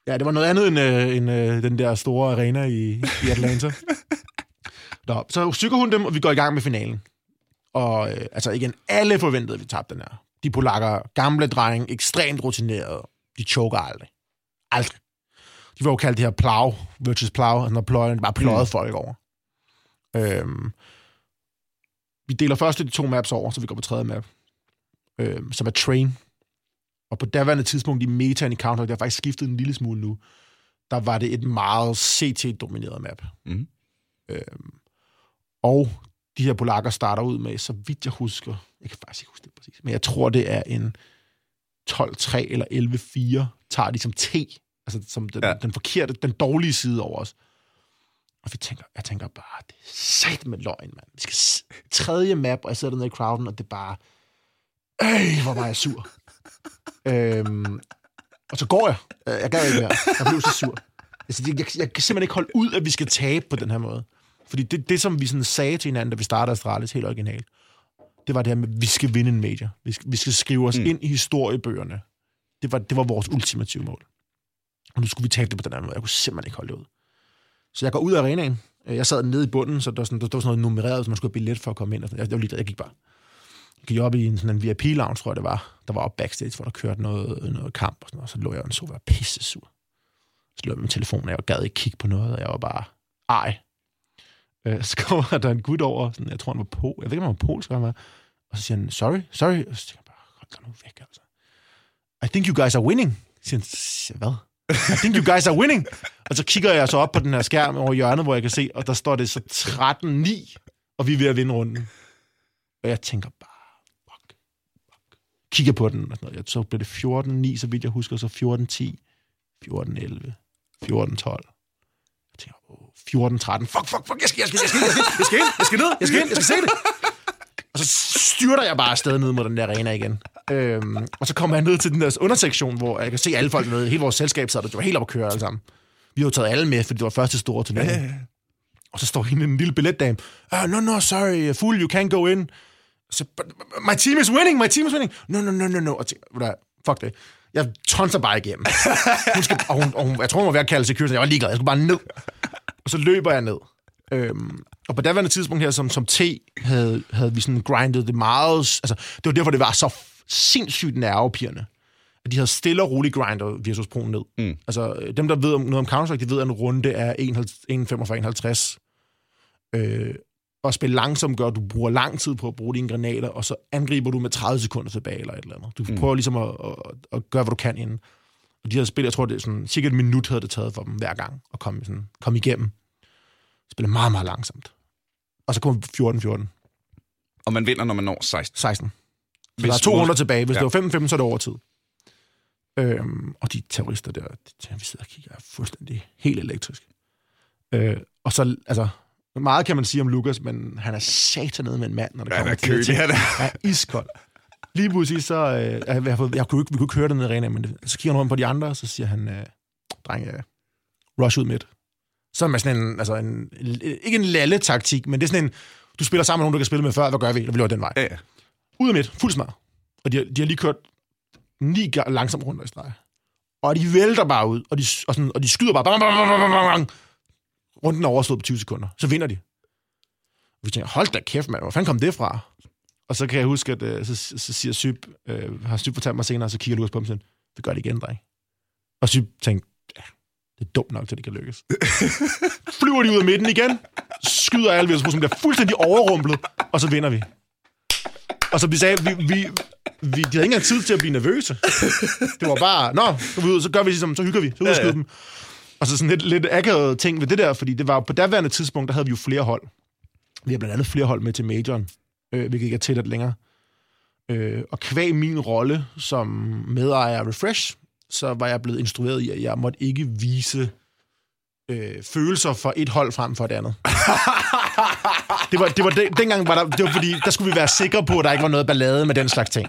ja, det var noget andet end, øh, end øh, den der store arena i, i Atlanta. Nå, så sykker hun dem, og vi går i gang med finalen. Og øh, altså igen, alle forventede, at vi tabte den her. De polakker, gamle drenge, ekstremt rutinerede. De choker aldrig. Aldrig. De var jo kaldt det her plow, versus plow, når pløjen bare pløjede mm. folk over. Øhm, vi deler først de to maps over, så vi går på tredje map, øhm, som er Train. Og på daværende tidspunkt i metaen i Counter, det har faktisk skiftet en lille smule nu, der var det et meget CT-domineret map. Mhm. Øhm, og de her polakker starter ud med, så vidt jeg husker, jeg kan faktisk ikke huske det præcis, men jeg tror, det er en 12-3 eller 11-4, tager de som T, altså som den, ja. den forkerte, den dårlige side over os. Og vi tænker, jeg tænker bare, det er sat med løgn, mand. Vi skal s- tredje map, og jeg sidder dernede i crowden, og det er bare, øh, hvor var jeg sur. øhm, og så går jeg. Øh, Jeg gad ikke mere. Jeg blev så sur. Altså, jeg, jeg, jeg kan simpelthen ikke holde ud, at vi skal tabe på den her måde. Fordi det, det som vi sådan sagde til hinanden, da vi startede Astralis helt originalt, det var det her med, at vi skal vinde en major. Vi skal, vi skal skrive os mm. ind i historiebøgerne. Det var, det var vores ultimative mål. Og nu skulle vi tabe det på den anden måde. Jeg kunne simpelthen ikke holde det ud. Så jeg går ud af arenaen. Øh, jeg sad nede i bunden, så der var sådan, der, der var sådan noget nummereret, så man skulle have billet for at komme ind. Og sådan. Jeg, jeg, var ligeglad. jeg gik bare. Jeg gik op i en sådan en VIP-lounge, tror jeg det var. Der var op backstage, hvor der kørte noget, noget kamp og sådan noget. Så lå jeg og så var pisse sur. Så lå jeg med min telefon, og jeg gad ikke kigge på noget, og jeg var bare, ej. Øh, så kommer der en gut over, sådan, jeg tror han var på, jeg ved ikke, om han var polsk, eller hvad han var. og så siger han, sorry, sorry, og så tænker jeg bare, hold da nu væk, altså. I think you guys are winning. Så siger han, hvad? I think you guys are winning. og så kigger jeg så op på den her skærm over hjørnet, hvor jeg kan se, og der står det så 13-9, og vi er ved at vinde runden. Og jeg tænker bare, fuck, fuck. Kigger på den, og sådan noget. så blev det 14-9, så vidt jeg husker, så 14-10, 14-11, 14-12. Jeg tænker, 14-13, fuck, fuck, fuck, jeg skal, jeg skal, jeg skal, jeg skal, jeg skal ind, jeg skal ned, jeg skal ind, jeg skal se det. Og så styrter jeg bare afsted ned mod den der arena igen. Øhm, og så kommer jeg ned til den der undersektion, hvor jeg kan se alle folk nede. Hele vores selskab sad der. Det var helt op at køre alle sammen. Vi har jo taget alle med, fordi det var første store turnering. Og så står hende en lille billetdame. Oh, no, no, sorry, full, you can't go in. Så, "But my team is winning, my team is winning. No, no, no, no, no. Og tænker, "Ved du hvad, fuck det. Jeg tonser bare igennem. Hun skal, og hun, og hun, jeg tror, hun var ved at kalde security. Jeg var ligeglad. Jeg skulle bare ned. Og så løber jeg ned. Øhm, og på daværende tidspunkt her, som, som T, havde, havde vi sådan grindet det meget... Altså, det var derfor, det var så sindssygt nervepirrende. At de havde stille og roligt grindet Virtus Pro ned. Mm. Altså, øh, dem, der ved om, noget om Counter-Strike, de ved, at en runde er 1,45-1,50. Øh, og spille langsomt gør, at du bruger lang tid på at bruge dine granater, og så angriber du med 30 sekunder tilbage, eller et eller andet. Du mm. prøver ligesom at, at, at, gøre, hvad du kan inden. Og de havde spillet, jeg tror, det er sådan, cirka et minut havde det taget for dem hver gang, at komme, sådan, komme igennem. Spille meget, meget langsomt. Og så kom 14-14. Og man vinder, når man når 16. 16. Så Hvis der er to runder tilbage. Hvis Ja. det var 5-5, så er det overtid. Øhm, og de terrorister der, de, vi sidder og kigger, er fuldstændig helt elektrisk. Øh, og så, altså, meget kan man sige om Lukas, men han er satanede med en mand, når det Ja, kommer er til de her kølig, ting. han er. Iskold. Lige pludselig så, øh, jeg, jeg, jeg, jeg kunne ikke, vi kunne ikke høre det nede i arenaen, men det, så kigger han rundt på de andre, og så siger han, øh, dreng, øh, rush ud midt. Så er man sådan en, altså en, ikke en lalle-taktik, men det er sådan en, du spiller sammen med nogen, du kan spille med før, hvad gør vi? Vi løber den vej. Ja, ja. Ud af midt, fuld smør. Og de, har- de har lige kørt ni ga- langsomt rundt i streg. Og de vælter bare ud, og de, og sådan, og de skyder bare bang, bang, bang, bang, bang. Runden er overstået på 20 sekunder. Så vinder de. Og vi tænker, hold da kæft, mand, hvor fanden kom det fra? Og så kan jeg huske, at øh, så, så siger Syb, øh, har Syb fortalt mig senere, så kigger Lukas på ham og siger, vi gør det igen, dreng. Og Syb tænkte, det er dumt nok, til det kan lykkes. Flyver de ud af midten igen, skyder alle ved som bliver fuldstændig overrumplet, og så vinder vi. Og så vi sagde, vi, vi, vi, de havde ikke engang tid til at blive nervøse. Det var bare, nå, så, vi ud, så gør vi ligesom, så hygger vi, så og Ja, ja. dem. Og så sådan lidt, lidt akavet ting ved det der, fordi det var på daværende tidspunkt, der havde vi jo flere hold. Vi har blandt andet flere hold med til majoren, øh, hvilket ikke er tilladt længere. Øh, og kvæg min rolle som medejer af Refresh, så var jeg blevet instrueret i, at jeg måtte ikke vise øh, følelser for et hold frem for et andet. det var, det var den, dengang var der, det var fordi, der skulle vi være sikre på, at der ikke var noget ballade med den slags ting.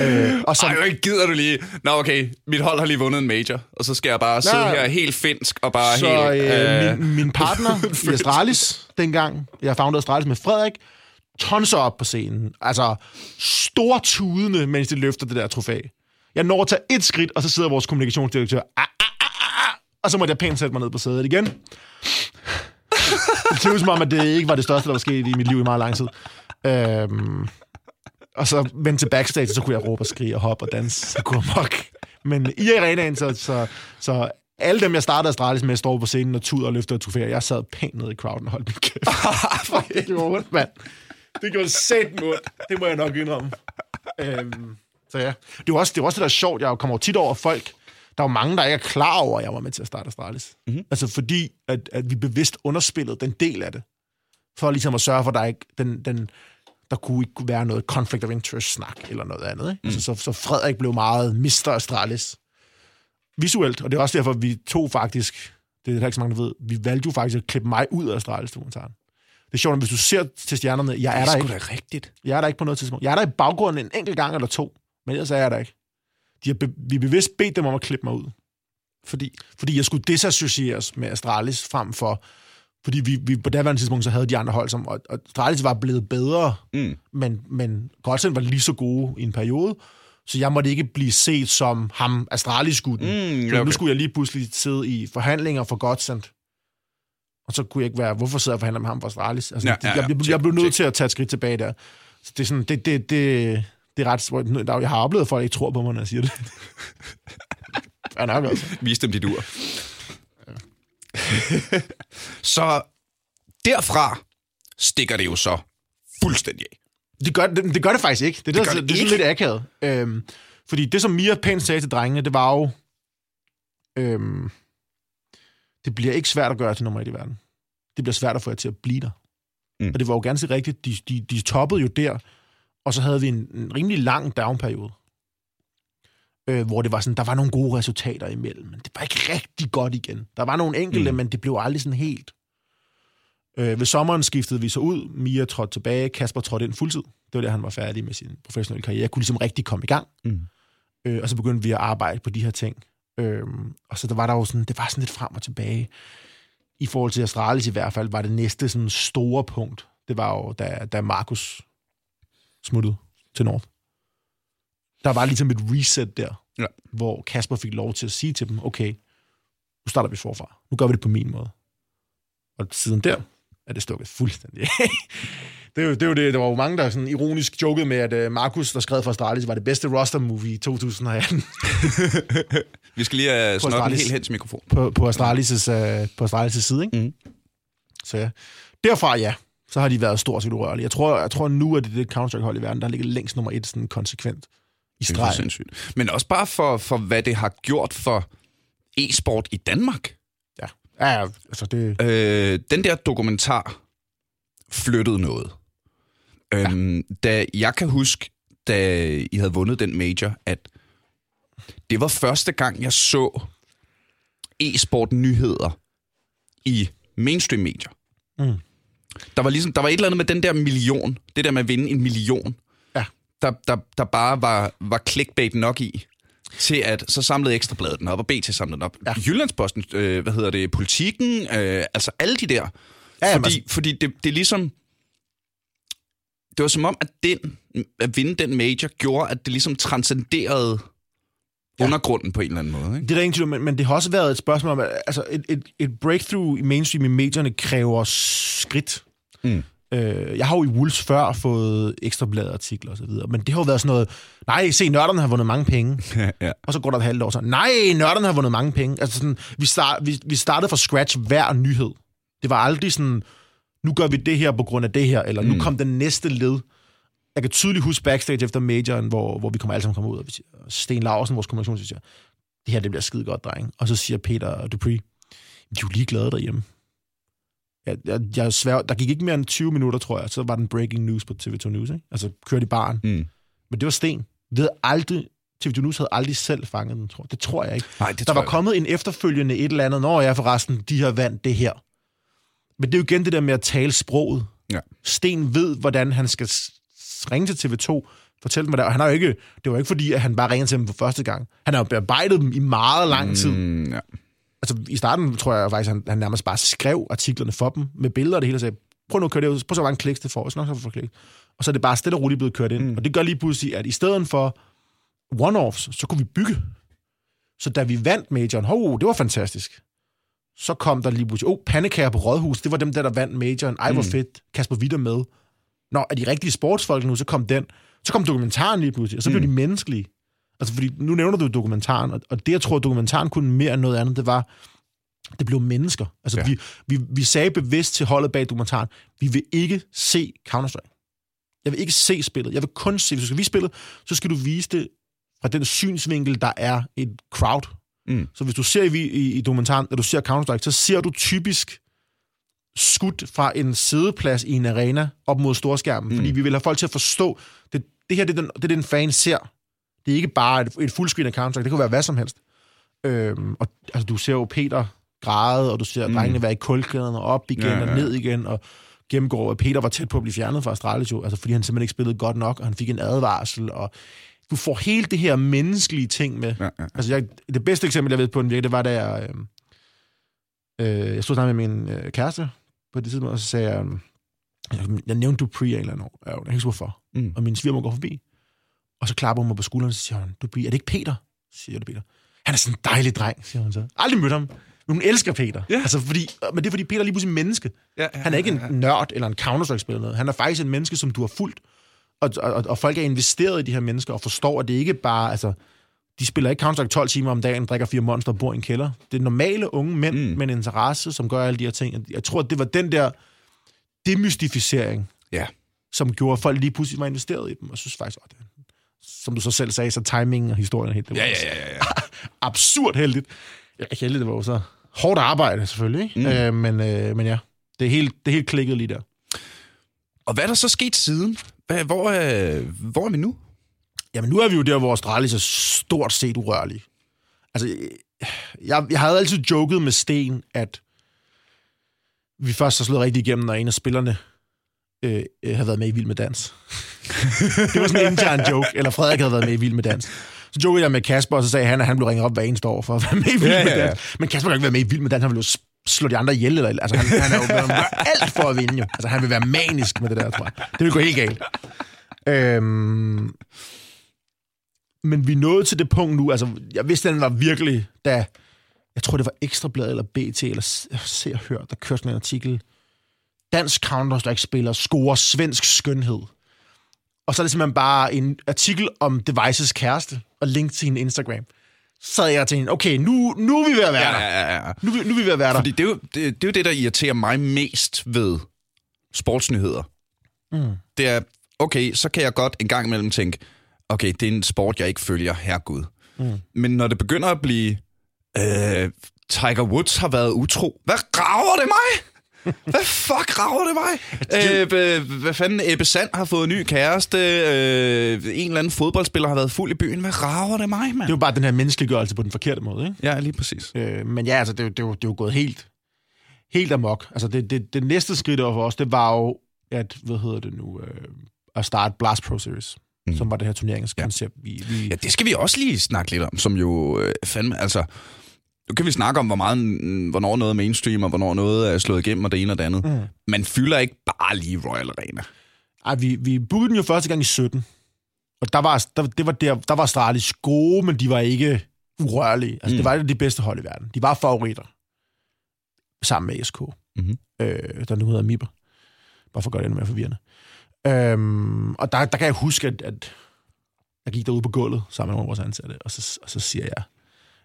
Øh, og så, Ej, ikke gider du lige... Nå, okay, mit hold har lige vundet en major, og så skal jeg bare sidde Nej. her helt finsk og bare så helt... øh, min, min partner i Astralis dengang, jeg foundede Astralis med Frederik, tonser op på scenen. Altså, stortudende, mens de løfter det der trofæ. Jeg når at tage et skridt, og så sidder vores kommunikationsdirektør, ah, ah, ah, ah, og så må jeg pænt sætte mig ned på sædet igen. Det føles som om, at det ikke var det største, der var sket i mit liv i meget lang tid. Øhm, og så vendte til backstage, og så kunne jeg råbe og skrige og hoppe og danse. Så kunne jeg mok. Men i arenaen, så, så, så Alle dem, jeg startede Astralis med, står på scenen og tuder og løfter trofæer. Jeg sad pænt nede i crowden og holdt min kæft. det gjorde ondt, mand. Det gjorde sæt ondt. Det må jeg nok indrømme. Øhm, så ja. Det er også det, er også det der er sjovt. Jeg kommer jo tit over folk. Der er jo mange, der ikke er klar over, at jeg var med til at starte Astralis. Mm-hmm. Altså fordi, at, at vi bevidst underspillede den del af det. For ligesom at sørge for, at der ikke den, den, der kunne ikke være noget conflict of interest-snak eller noget andet. Ikke? Mm. Altså, så, så Frederik blev meget Mr. Astralis visuelt, og det er også derfor, vi tog faktisk, det er der ikke så mange, der ved, vi valgte jo faktisk at klippe mig ud af Astralis-dokumentaren. Det er sjovt, at hvis du ser til stjernerne, jeg er, Det er der ikke. da rigtigt. Jeg er der ikke på noget tidspunkt. Jeg er der i baggrunden en enkelt gang eller to, men ellers er jeg der ikke. De har be- vi har bevidst bedt dem om at klippe mig ud. Fordi, Fordi jeg skulle desassocieres med Astralis frem for... Fordi vi, vi på daværende tidspunkt, så havde de andre hold, som, og, og Astralis var blevet bedre, mm, men, men Godsend var lige så gode i en periode, så jeg måtte ikke blive set som ham, Astralis-gutten. Mm, okay. okay. Nu skulle jeg lige pludselig sidde i forhandlinger for Godsend. Og så kunne jeg ikke være, hvorfor sidder jeg og forhandler med ham for Astralis? Altså, Ja, ja, ja, ja. jeg, jeg, jeg blev nødt til at tage et skridt tilbage der. Så det er sådan, det, det, det, det er ret... er- Jeg har oplevet, at folk ikke tror på mig, når jeg siger det. Ja, nok altså. vis dem dit ur. så derfra stikker det jo så fuldstændig af. Det gør det, det gør det faktisk ikke. Det, er det, gør det, det det er lidt akavet. Øhm, fordi det, som Mia pænt sagde til drengene, det var jo... Øhm, det bliver ikke svært at gøre til nummer et i verden. Det bliver svært at få jer til at blive der. Mm. Og det var jo ganske rigtigt. De, de, de toppede jo der, og så havde vi en, en rimelig lang downperiode. Øh, hvor det var sådan, der var nogle gode resultater imellem, men det var ikke rigtig godt igen. Der var nogle enkelte, Mm. men det blev aldrig sådan helt. Øh, ved sommeren skiftede vi så ud. Mia trådte tilbage. Kasper trådte ind fuldtid. Det var der, han var færdig med sin professionelle karriere. Jeg kunne ligesom rigtig komme i gang. Mm. Øh, og så begyndte vi at arbejde på de her ting. Øh, og så der var der jo sådan, det var sådan lidt frem og tilbage. I forhold til Astralis i hvert fald, var det næste sådan store punkt. Det var jo, da, da Markus smuttede til Nord. Der var ligesom et reset der, Ja. hvor Kasper fik lov til at sige til dem, okay, nu starter vi forfra. Nu gør vi det på min måde. Og siden der er det stukket fuldstændig det, er jo, det, er jo det. Der var jo mange, der sådan ironisk jokede med, at uh, Markus, der skrev for Astralis, var det bedste roster-movie i 2018 Vi skal lige have snokken Astralis. helt hen til mikrofonen. på, på Astralis' uh, på Astralis' side. Ikke? Mhm. Så ja. Derfra, ja, så har de været stort set urørlige. Jeg tror, jeg tror nu, at det er det Counter-Strike-hold i verden, der ligger længst nummer et sådan konsekvent i Det er streg. sindssygt. Men også bare for, for, hvad det har gjort for e-sport i Danmark. Ja. ja, altså det... Øh, den der dokumentar flyttede noget. Øhm, da jeg kan huske, da I havde vundet den major, at det var første gang, jeg så e-sport-nyheder i mainstream-medier. Mm. Der var, ligesom, der var et eller andet med den der million, det der med at vinde en million, Ja. der, der, der bare var, var clickbait nok i, til at så samlede Ekstrabladet den op, og BT samlede den op. Ja. Jyllandsposten, øh, hvad hedder det, politikken, øh, altså alle de der. Ja, jamen, fordi fordi det, det er ligesom... Det var som om, at den, at vinde den major, gjorde, at det ligesom transcenderede ja. undergrunden på en eller anden måde. Ikke? Det er der ingen tvivl men, men det har også været et spørgsmål om, altså et, et, et breakthrough i mainstream i medierne kræver skridt. Mm. Øh, jeg har jo i Wolves før fået ekstrabladet artikler og så videre, men det har jo været sådan noget, nej, se, nørderne har vundet mange penge. Ja. Og så går der et halvt år, så nej, nørderne har vundet mange penge. Altså sådan, vi, start, vi, vi startede fra scratch hver nyhed. Det var aldrig sådan, nu gør vi det her på grund af det her, eller nu Mm. kom den næste led. Jeg kan tydeligt huske backstage efter majoren, hvor, hvor vi kommer alle sammen kommer ud, og vi siger, Sten Larsen, vores kommunikation, siger, det her det bliver skide godt, dreng. Og så siger Peter Dupree, de er jo ligeglade derhjemme. Jeg, jeg, jeg svær, der gik ikke mere end 20 minutter, tror jeg, så var den breaking news på TV2 News. Ikke? Altså kørte i baren. Mm. Men det var Sten. Vi havde aldrig, TV2 News havde aldrig selv fanget den, tror jeg. Det tror jeg ikke. Nej, det Der var jeg. kommet en efterfølgende et eller andet, når jeg forresten, de har vandt det her. Men det er jo igen det der med at tale sproget. Ja. Sten ved, hvordan han skal ringe til TV2, fortælle dem, hvad der er. Og han har jo ikke, det var ikke fordi, at han bare ringede til dem for første gang. Han har jo bearbejdet dem i meget lang tid. Mm, ja. Altså, i starten tror jeg faktisk, han, han nærmest bare skrev artiklerne for dem, med billeder og det hele, og sagde, prøv nu at køre det ud, prøv så en kliks det for, og så nok så få klik. Og så er det bare stille og roligt blevet kørt ind. Mm. Og det gør lige pludselig, at i stedet for one-offs, så kunne vi bygge. Så da vi vandt majoren, hov, det var fantastisk. Så kom der lige pludselig, oh, pandekager på Rådhus, det var dem der, der vandt majoren. Ej, hvor Mm. fedt. Kasper Witter med. Nå, er de rigtige sportsfolk nu, så kom den. Så kom dokumentaren lige pludselig, og så blev Mm. de menneskelige. Altså, fordi nu nævner du dokumentaren, og, og det, jeg tror, dokumentaren kunne mere end noget andet, det var, det blev mennesker. Altså, Ja. vi, vi, vi sagde bevidst til holdet bag dokumentaren, vi vil ikke se Counter-Strike. Jeg vil ikke se spillet. Jeg vil kun se, hvis du skal vise spillet, så skal du vise det fra den synsvinkel, der er et crowd. Mm. Så hvis du ser i, i, i dokumentaren, når du ser Counter-Strike, så ser du typisk skudt fra en sædeplads i en arena op mod storskærmen, mm. fordi vi vil have folk til at forstå, det, det her det er, den, det er den fan ser. Det er ikke bare et, et fullscreen af Counter-Strike, det kan være hvad som helst. Øhm, og altså, du ser jo Peter græde, og du ser mm. drengene være i kulkæderne og op igen Ja, ja, og ned igen, og gennemgår, at Peter var tæt på at blive fjernet fra Astralis jo, altså fordi han simpelthen ikke spillede godt nok, og han fik en advarsel, og du får hele det her menneskelige ting med. Ja, ja. Altså, jeg, det bedste eksempel, jeg ved på den virke, det var, da jeg, øh, øh, jeg stod sammen med min øh, kæreste på det tidspunkt, og så sagde jeg, jeg, jeg nævnte Dupree af en eller anden år. Jeg kan ikke hvorfor. Mm. Og min svigermor går forbi, og så klapper hun mig på skulderen, og så siger hun, Dupree, er det ikke Peter? Så siger jeg, det er Peter. Han er sådan en dejlig dreng, siger hun så. Aldrig mødt ham. Men hun elsker Peter. Ja. Altså, fordi, men det er fordi, Peter er lige pludselig menneske. Ja, Han er ikke en nørd eller en Counter-Strike-spiller. noget. Han er faktisk en menneske, som du har fulgt. Og, og, og folk er investeret i de her mennesker og forstår, at det ikke bare... Altså, de spiller ikke Counter-Strike 12 timer om dagen, drikker fire monster og bor i en kælder. Det er normale unge mænd mm. med en interesse, som gør alle de her ting. Jeg tror, det var den der demystificering, Ja. som gjorde, at folk lige pludselig var investeret i dem. Og synes faktisk, at det, som du så selv sagde, så timingen og historien er helt... Det var Ja, ja, ja, ja, ja. absurd heldigt. Ja, ikke heldigt, det var jo så hårdt arbejde, selvfølgelig. Ikke? Mm. Øh, men, øh, men ja, det er, helt, det er helt klikket lige der. Og hvad er der så sket siden? Hvad, hvor, er, hvor er vi nu? Jamen, nu er vi jo der, hvor Astralis er stort set urørlig. Altså, jeg, jeg havde altid joket med Sten, at vi først har slået rigtig igennem, når en af spillerne øh, øh, havde været med i Vild med Dans. det var sådan en intern joke, eller Frederik havde været med i Vild med Dans. Så jokede jeg med Kasper, og så sagde han, at han blev ringet op hver eneste år for at være med i Vild Ja, med ja, ja. Dans. Men Kasper kan ikke være med i Vild med Dans, han ville jo slå de andre ihjel. Eller, altså, han, han, er jo, gør alt for at vinde, jo. Altså, han vil være manisk med det der, tror jeg. Det vil gå helt galt. Øhm, men vi nåede til det punkt nu, altså, jeg vidste, at den var virkelig, da, jeg tror, det var Ekstrablad eller BT, eller Se og Hør, der kørte sådan en artikel, dansk Counter-Strike-spiller scorer svensk skønhed. Og så er det simpelthen bare en artikel om Devices kæreste, og link til hendes Instagram. Så sad jeg og tænkte, okay, nu, nu er vi ved at være der. Ja, ja, ja. Nu, vi- nu er vi ved at være der. Fordi det er, jo, det, det er jo det, der irriterer mig mest ved sportsnyheder. Mm. Det er, okay, så kan jeg godt en gang imellem tænke, okay, det er en sport, jeg ikke følger, herregud. Mm. Men når det begynder at blive, øh, Tiger Woods har været utro, hvad rager det mig? Hvad fuck rager det mig? Øh, hvad- fanden, Ebbe Sand har fået en ny kæreste, øh, en eller anden fodboldspiller har været fuld i byen, hvad rager det mig, mand? Det er jo bare den her menneskeliggørelse på den forkerte måde, ikke? Ja, lige præcis. Øh, men ja, altså, det, det, jo- det er jo gået helt, helt amok. Altså, det, det, det næste skridt over for os, det var jo, at, hvad hedder det nu, øh, at starte Blast Pro Series, mm. som var det her turneringskoncept. Ja. Vi, vi, Ja, det skal vi også lige snakke lidt om, som jo øh, fandme, altså... Nu kan vi snakke om, hvor meget, mm, hvornår noget er mainstream, og hvornår noget er slået igennem, og det ene og det andet. Mm. Man fylder ikke bare lige Royal Arena. Ej, vi, vi bookede den jo første gang i 17. Og der var, der, det var der, der var Astralis gode, men de var ikke urørlige. Altså, mm. det var de bedste hold i verden. De var favoritter. Sammen med SK. Mhm. Øh, der nu hedder Mipper. Bare for at gøre det endnu mere forvirrende. Øhm, og der, der kan jeg huske, at, at jeg gik derude på gulvet sammen med nogle af vores ansatte, og så, og så siger jeg, jeg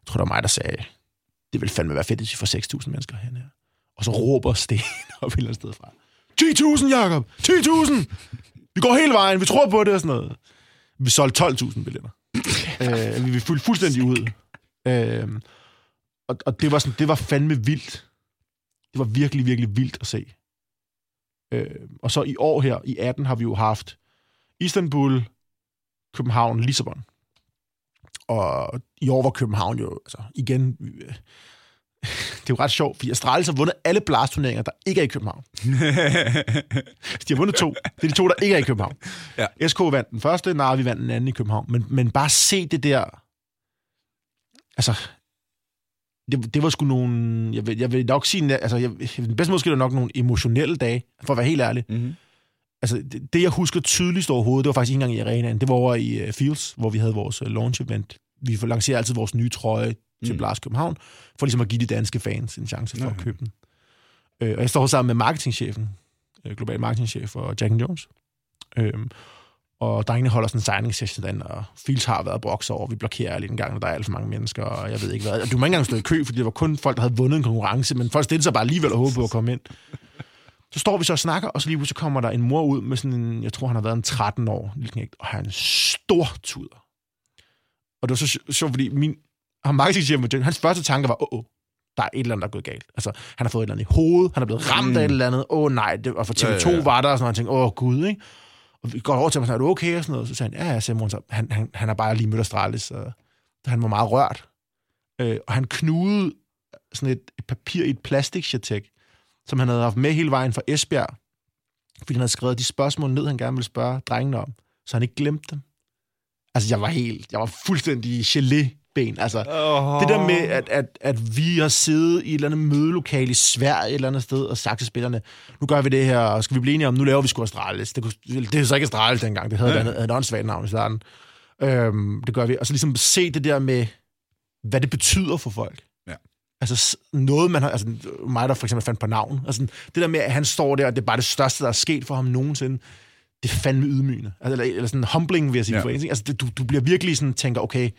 tror, det var mig, der sagde, det vil fandme være fedt, hvis vi får 6.000 mennesker hen her. Og så råber Sten op et eller andet sted fra. 10.000, Jacob! 10.000! Vi går hele vejen, vi tror på det og sådan noget. Vi solgte 12.000 billetter. øh, vi fyldte fuldstændig ud. Øh, og, og det var, sådan, det var fandme vildt. Det var virkelig, virkelig vildt at se. Øh, og så i år her, i 18, har vi jo haft Istanbul, København, Lissabon. Og i år var København jo, altså igen, øh, det er jo ret sjovt, fordi Astralis har vundet alle blast-turneringer, der ikke er i København. De har vundet to. Det er de to, der ikke er i København. Ja. SK vandt den første, Narvi vandt den anden i København. Men, men bare se det der... Altså, det, det var sgu nogle... Jeg vil, jeg vil nok sige... Altså, jeg, den bedste måske er nok nogle emotionelle dage, for at være helt ærlig. Mm-hmm. Altså, det, jeg husker tydeligst overhovedet, det var faktisk ikke engang i arenaen. Det var over i uh, Fields, hvor vi havde vores uh, launch-event. Vi får lancerer altid vores nye trøje til Mm. Blast København, for ligesom at give de danske fans en chance for Ja, at købe den. Øh, og jeg står sammen med marketingchefen, øh, global marketingchef for Jack Jones. Øhm, Og drengene holder sådan en signing session den, og Fields har været brokset over, vi blokerer lidt en gang, når der er alt for mange mennesker, og jeg ved ikke hvad. Du må ikke engang stå i kø, fordi det var kun folk, der havde vundet en konkurrence, men folk stillede sig bare alligevel og håbede på at komme ind. Så står vi så og snakker, og så lige pludselig kommer der en mor ud med sådan en, jeg tror han har været en 13 år, lille knægt, og han er en stor tuder. Og det var så sjovt, fordi min, ham marketingchef, hans første tanke var, åh, oh, oh, der er et eller andet, der er gået galt. Altså, han har fået et eller andet i hovedet, han er blevet ramt mm. af et eller andet, åh oh, nej, det, og for TV2 ja, ja, ja. var der, og sådan noget, han tænkte, åh oh, gud, ikke? Og vi går over til ham, er du okay? Og sådan noget. Så sagde han, ja, ja, Simon, så han, han, han har bare lige mødt Astralis, så han var meget rørt. Øh, og han knudede sådan et, et papir i et plastikchatek, som han havde haft med hele vejen fra Esbjerg, fordi han havde skrevet de spørgsmål ned, han gerne ville spørge drengene om, så han ikke glemte dem. Altså, jeg var helt, jeg var fuldstændig gelé ben. Altså, oh. det der med, at, at, at vi har siddet i et eller andet mødelokale i Sverige et eller andet sted, og sagt til spillerne, nu gør vi det her, og skal vi blive enige om, nu laver vi sgu Astralis. Det, det er så ikke Astralis dengang, det havde ja. et andet, et andet navn i starten. Øhm, det gør vi. Og så ligesom se det der med, hvad det betyder for folk. Altså noget, man har... Altså mig, der for eksempel fandt på navn. Altså det der med, at han står der, og det er bare det største, der er sket for ham nogensinde. Det er fandme ydmygende. Altså, eller, eller sådan humbling, vil jeg sige. Ja. For en, altså, det, du, du bliver virkelig sådan, tænker, okay,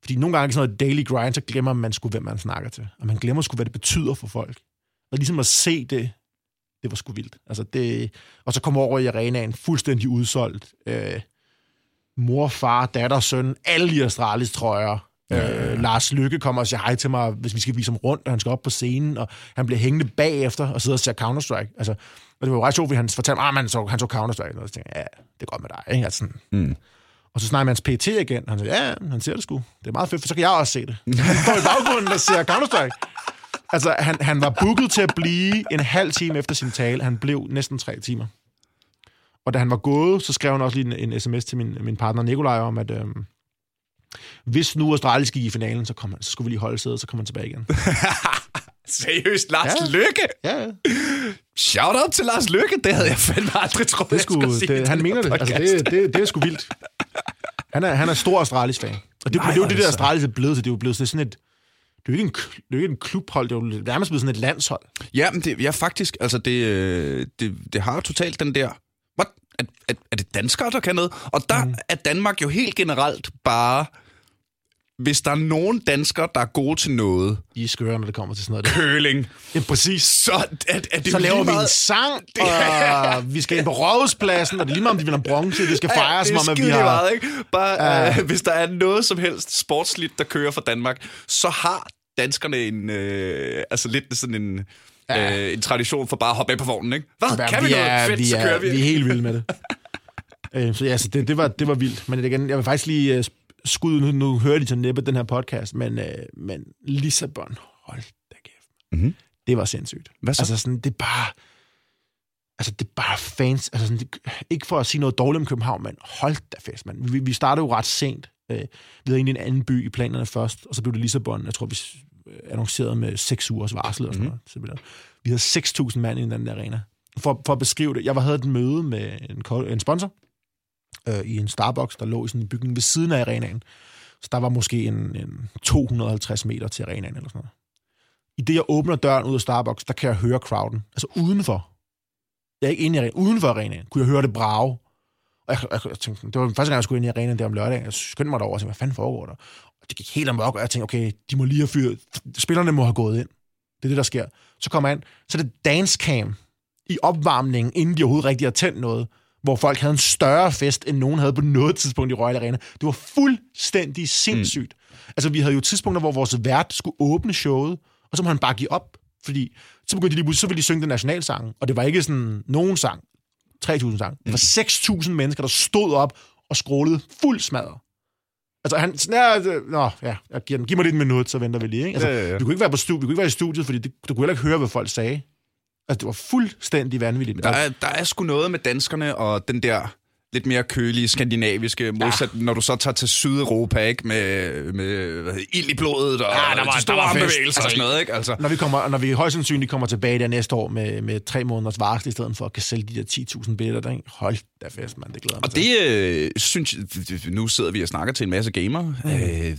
fordi nogle gange sådan noget daily grind, så glemmer man sgu, hvem man snakker til. Og man glemmer sgu, hvad det betyder for folk. Og ligesom at se det, det var sgu vildt. Altså det, og så kommer over i arenaen fuldstændig udsolgt. Øh, mor, far, datter, søn, alle i Astralis trøjer. Ja. Øh, Lars Lykke kommer og siger hej til mig, hvis vi skal vise ham rundt, og han skal op på scenen, og han bliver hængende bagefter og sidder og ser Counter-Strike. Altså, og det var jo ret sjovt, fordi han fortalte mig, at han så, han så Counter-Strike, og så tænkte jeg, ja, det er godt med dig. Ikke? Altså, mm. Og så snakker man hans PT igen. Han siger, ja, han ser det sgu. Det er meget fedt, for så kan jeg også se det. Han står i baggrunden og ser Counter-Strike. Altså, han, han var booket til at blive en halv time efter sin tale. Han blev næsten tre timer. Og da han var gået, så skrev han også lige en, en sms til min, min partner Nikolaj om, at øhm, hvis nu Australien gik i finalen, så, kom han, så skulle vi lige holde sædet, så kom han tilbage igen. Seriøst, Lars ja. Lykke? Ja, ja. Shout out til Lars Lykke, det havde jeg fandme aldrig troet, det skulle, det, det, Han mener det. Altså, det, det, det er sgu vildt. Han er, han er stor Astralis fan. Og det, Nej, det er jo det, der altså. Astralis er blevet til. Det er jo blevet sådan et... Det er jo ikke en, det er jo ikke en klubhold, det er jo nærmest blevet sådan et landshold. Ja, men det, ja, faktisk, altså det, øh, det, det har totalt den der... What? Er, er, er det danskere, der kan noget? Og der mm. er Danmark jo helt generelt bare hvis der er nogen danskere, der er gode til noget... I er skøre, når det kommer til sådan noget. Køling. Ja, præcis. Så, er, er det så laver vi meget... en sang, det og vi skal ind på rådhuspladsen, og det er lige meget, om de vil have bronze. Det skal fejres, ja, som om, at vi har... Meget, ikke? Bare, uh... uh, hvis der er noget som helst sportsligt, der kører for Danmark, så har danskerne en... Uh, altså lidt sådan en... Ja. Øh, en tradition for bare at hoppe af på vognen, ikke? Hvad? Kan vi, vi noget? Fedt, vi så kører vi. Vi er helt vilde med det. øh, så ja, så det, det, var, det var vildt. Men igen, jeg vil faktisk lige skud, nu, nu hører de til næppe den her podcast, men, øh, men Lissabon, hold da kæft. Mm-hmm. Det var sindssygt. Hvad så? Altså sådan, det er bare... Altså, det er bare fans. Altså, sådan, det, ikke for at sige noget dårligt om København, men hold da fest, mand. Vi, vi startede jo ret sent. Øh, vi havde egentlig en anden by i planerne først, og så blev det Lissabon. Jeg tror, vi annoncerede med seks ugers varsel og sådan mm-hmm. noget. Vi havde 6.000 mand i den der arena. For, for at beskrive det, jeg var havde et møde med en, en sponsor, øh, i en Starbucks, der lå i sådan en bygning ved siden af arenaen. Så der var måske en, en 250 meter til arenaen eller sådan noget. I det, jeg åbner døren ud af Starbucks, der kan jeg høre crowden. Altså udenfor. Jeg er ikke inde i arenaen. Udenfor arenaen kunne jeg høre det brage. Og jeg, jeg, jeg tænkte, det var første gang, jeg skulle ind i arenaen der om lørdagen. Jeg skyndte mig derover og tænkte, hvad fanden foregår der? Og det gik helt amok, og jeg tænkte, okay, de må lige have fyret. Spillerne må have gået ind. Det er det, der sker. Så kommer jeg ind. Så er det dance cam i opvarmningen, inden de overhovedet rigtig har tændt noget hvor folk havde en større fest, end nogen havde på noget tidspunkt i Royal Arena. Det var fuldstændig sindssygt. Mm. Altså, vi havde jo tidspunkter, hvor vores vært skulle åbne showet, og så må han bare give op, fordi så begyndte de lige så ville de synge den nationalsang, og det var ikke sådan nogen sang, 3.000 sang. Det var 6.000 mennesker, der stod op og skrålede fuld smadret. Altså, han, sådan, ja, nå, ja, jeg giver den. Giv mig lidt en minut, så venter vi lige. Ikke? Altså, ja, ja, ja. Vi kunne ikke være på studiet, vi kunne ikke være i studiet, fordi det, du kunne heller ikke høre, hvad folk sagde. Altså, det var fuldstændig vanvittigt. Der er, der er sgu noget med danskerne og den der lidt mere kølige, skandinaviske, modsat ja. når du så tager til Sydeuropa, ikke? Med, med hvad hedder, ild i blodet og ja, der var, de store der var bevægelser altså, og sådan noget, ikke? Altså. Når vi, kommer, når vi højst sandsynligt kommer tilbage der næste år med, med tre måneders varsel, i stedet for at kan sælge de der 10.000 billetter, der, hold da fest, man, det glæder mig Og det, øh, synes jeg, nu sidder vi og snakker til en masse gamer, mm. øh,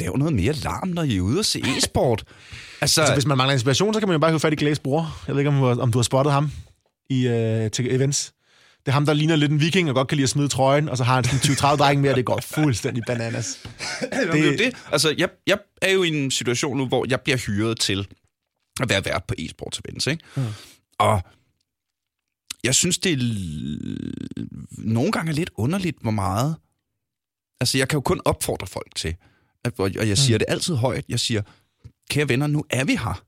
lav noget mere larm, når I er ude og se e-sport. Altså, altså, hvis man mangler inspiration, så kan man jo bare høre fat i Glaze bror. Jeg ved ikke, om, om du har spottet ham i, uh, til events. Det er ham, der ligner lidt en viking og godt kan lide at smide trøjen, og så har han sådan 20-30 drenge mere, det går fuldstændig bananas. Det, det, er det. Altså, jeg, jeg er jo i en situation nu, hvor jeg bliver hyret til at være vært på e-sports events, ikke? Mm. Og jeg synes, det er nogle gange er lidt underligt, hvor meget... Altså, jeg kan jo kun opfordre folk til, at, og jeg siger mm. det altid højt, jeg siger, kære venner, nu er vi her.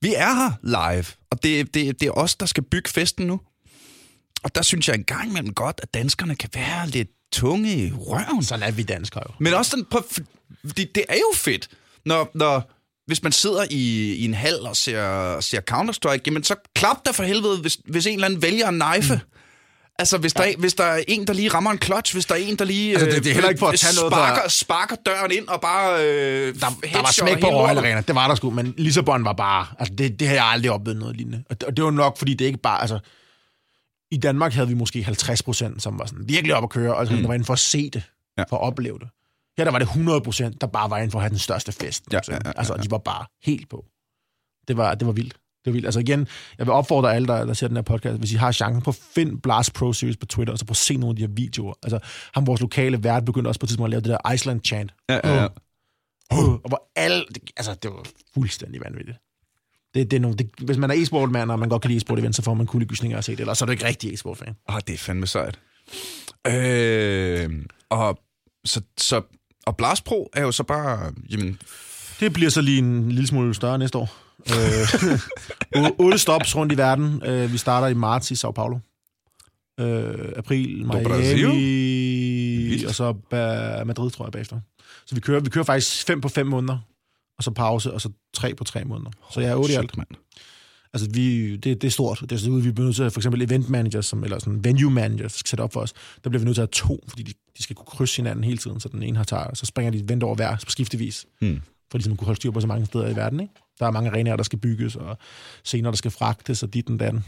Vi er her live, og det, det, det er os, der skal bygge festen nu. Og der synes jeg en gang imellem godt, at danskerne kan være lidt tunge i røven. Sådan er vi danskere jo. Men også den, prøv, det, det er jo fedt, når, når hvis man sidder i, i en hal og ser, ser Counter-Strike, jamen så klap der for helvede, hvis, hvis en eller anden vælger en knife. Mm. Altså, hvis, ja. der, hvis der er en, der lige rammer en clutch, hvis der er en, der lige Altså, det- det er heller ikke for at tage noget, der- sparker, sparker døren ind og bare øh, Der, der var smæk på Royal Arena, det var der sgu, men Lissabon var bare, altså det, det har jeg aldrig oplevet noget lignende. Og det, og det var nok, fordi det ikke bare, altså, i Danmark havde vi måske 50 procent, som var sådan virkelig op at køre, og altså, mm. der var inden for at se det, Ja. ja. for at opleve det. Her der var det 100 procent, der bare var inden for at have den største fest. Ja, nogensinde. ja, ja, Altså, ja. de var bare helt på. Det var, det var vildt. Det var vildt. Altså igen, jeg vil opfordre alle, der, der ser den her podcast, hvis I har chancen, på find Blast Pro Series på Twitter, og så prøv at se nogle af de her videoer. Altså, ham vores lokale vært begyndte også på et tidspunkt at lave det der Iceland chant. Ja, ja, ja. Og hvor alle... Det, altså, det var fuldstændig vanvittigt. Det, det er nogle, det, hvis man er e-sportmand, og man godt kan lide e-sport event, så får man kuldegysninger at se det, eller så er du ikke rigtig e-sport-fan. Åh, det er fandme sejt. Øh, og, så, så, og Blast Pro er jo så bare... Jamen, Det bliver så lige en lille smule større næste år. Øh, otte stops rundt i verden. Øh, vi starter i marts i Sao Paulo. Øh, april, Brasil? Miami, og så Madrid, tror jeg, bagefter. Så vi kører, vi kører faktisk fem på fem måneder, og så pause, og så tre på tre måneder. Så jeg er otte i alt. mand. Altså, vi, det, det er stort. Det er sådan, vi bliver nødt til at for eksempel event managers, som, eller sådan venue managers, der skal sætte op for os. Der bliver vi nødt til at have to, fordi de, de skal kunne krydse hinanden hele tiden, så den ene har tager, så springer de et event over hver på skiftevis. Hmm. For ligesom at kunne holde styr på så mange steder i verden, ikke? Der er mange arenaer, der skal bygges, og scener, der skal fragtes, og dit og datten.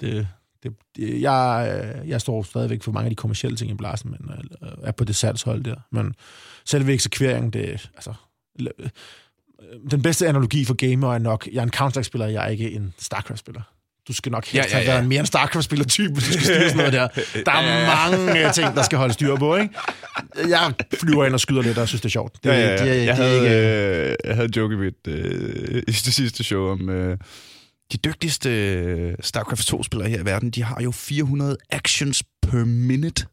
Det, det, det, jeg, jeg står stadigvæk for mange af de kommercielle ting i blasen, men øh, er på det salgshold der. Men selve eksekveringen, det er, altså, den bedste analogi for gamer er nok, jeg er en Counter-Strike-spiller, jeg er ikke en StarCraft-spiller. Du skal nok helst Ja, ja, ja, ja, ja. ja. have været mere en StarCraft-spiller-type, hvis du skal styre sådan noget der. Der er mange øh, ting, der skal holde styr på, ikke? Jeg flyver ind og skyder lidt, og synes, det er sjovt. Det, Ja, ja, ja. Det, det, jeg, det, havde, er ikke, øh, jeg havde en joke i mit øh, i det sidste show om... Øh, de dygtigste øh, StarCraft 2-spillere her i verden, de har jo 400 actions per minute.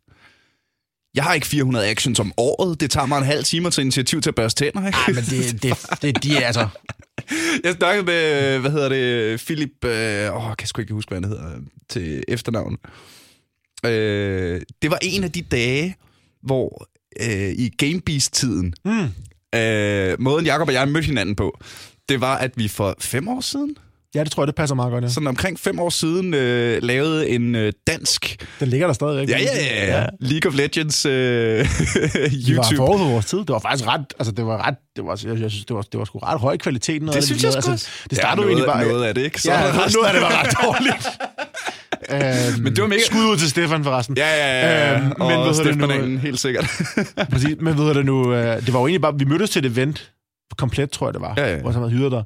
Jeg har ikke 400 actions om året. Det tager mig en halv time at tage initiativ til at børste tænder. Ikke? Ej, men det, det, det, de er altså... Jeg snakkede med, hvad hedder det, Philip, øh, åh, jeg kan sgu ikke huske, hvad han hedder til efternavn. Øh, det var en af de dage, hvor øh, i Gamebeast-tiden, Mm. øh, måden Jacob og jeg mødte hinanden på, det var, at vi for fem år siden, Ja, det tror jeg, det passer meget godt, ja. sådan omkring fem år siden, øh, lavede en øh, dansk, Den ligger der stadigvæk. ja, ja, ja, ja, League of Legends øh, Vi var YouTube. forud for vores tid. Det var faktisk ret, altså det var ret, det var, jeg, jeg synes, det var, det var sgu ret høj kvalitet. Noget Det af synes jeg sgu altså, også. Det startede ja, jo noget, egentlig bare... noget af det, ikke? Så ja, noget af det var ret dårligt. øhm, Men det var mega- Skud ud til Stefan forresten. Ja, ja, ja. Øhm, Øhm, men og det? Bananen, helt sikkert. Præcis, men ved du det nu, øh, det var jo egentlig bare, vi mødtes til et event, komplet tror jeg det var, Ja, ja. hvor han havde hyret der.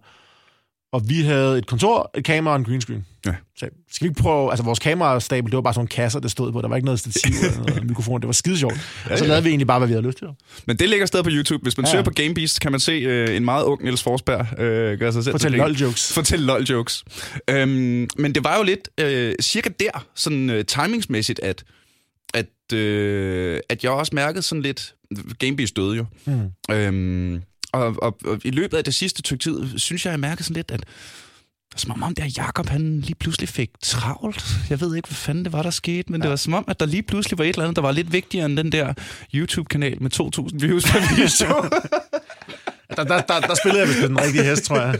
Og vi havde et kontor, et kamera og en green screen. Ja. Så skal vi ikke prøve, altså vores kamerastabel, det var bare sådan nogle kasser, der stod på, der var ikke noget stativ eller noget mikrofon, det var skide sjovt. Ja, og så ja. lavede vi egentlig bare, hvad vi havde lyst til. Men det ligger stadig på YouTube. Hvis man Ja, ja. søger ja. på GameBeast, kan man se øh, en meget ung Niels Forsberg øh, gøre sig selv. Fortæl til lol jokes. Fortæl lol jokes. Øhm, men det var jo lidt øh, cirka der, sådan øh, timingsmæssigt, at, at, øh, at jeg også mærkede sådan lidt... GameBeast døde jo. Mm. Øhm, og, og, og i løbet af det sidste stykke tid, synes jeg, jeg mærkede sådan lidt, at som om der Jakob han lige pludselig fik travlt. Jeg ved ikke, hvad fanden det var, der skete, men ja. det var som om, at der lige pludselig var et eller andet, der var lidt vigtigere end den der YouTube-kanal med 2.000 views per video. Der, der, der, der spillede jeg vist den rigtige hest, tror jeg.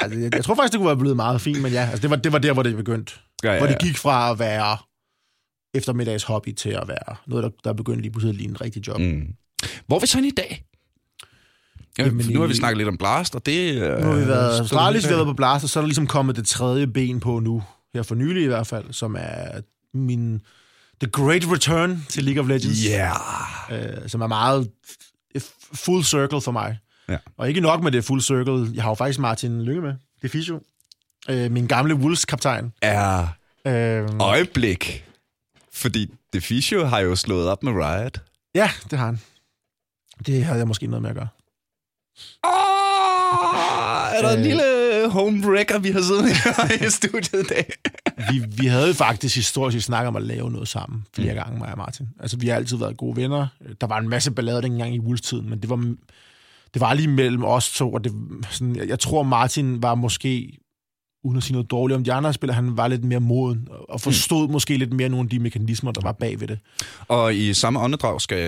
Altså, jeg, jeg tror faktisk, det kunne være blevet meget fint, men ja, altså, det, var, det var der, hvor det begyndte. ja, ja, Hvor det gik fra at være eftermiddags hobby til at være noget, der, der begyndte lige pludselig at ligne en rigtig job. Mm. Hvor er vi så i dag? Ja, Jamen, nu har vi snakket lidt om Blast, og det... Nu har vi været Australis, vi har været på Blast, og så er der ligesom kommet det tredje ben på nu, her for nylig i hvert fald, som er min The Great Return til League of Legends, Ja. øh, som er meget full circle for mig. Ja. Og ikke nok med det full circle, jeg har jo faktisk Martin Lynge med, det er Fisio. Øh, min gamle Wolves-kaptajn. Ja. Øhm, Øjeblik. Fordi Deficio har jo slået op med Riot. ja, det har han. Det havde jeg måske noget med at gøre. Oh, er der en Øh. lille homebreaker, vi har siddet i studiet i dag? Vi, vi havde faktisk historisk snakket om at lave noget sammen flere gange, mig og Martin. Altså, vi har altid været gode venner. Der var en masse ballade dengang i Wolves-tiden, men det var, det var lige mellem os to, og det, sådan, jeg, jeg tror, Martin var måske, uden at sige noget dårligt om de andre spillere, han var lidt mere moden, og forstod mm. måske lidt mere nogle af de mekanismer, der var bag ved det. Og i samme åndedrag skal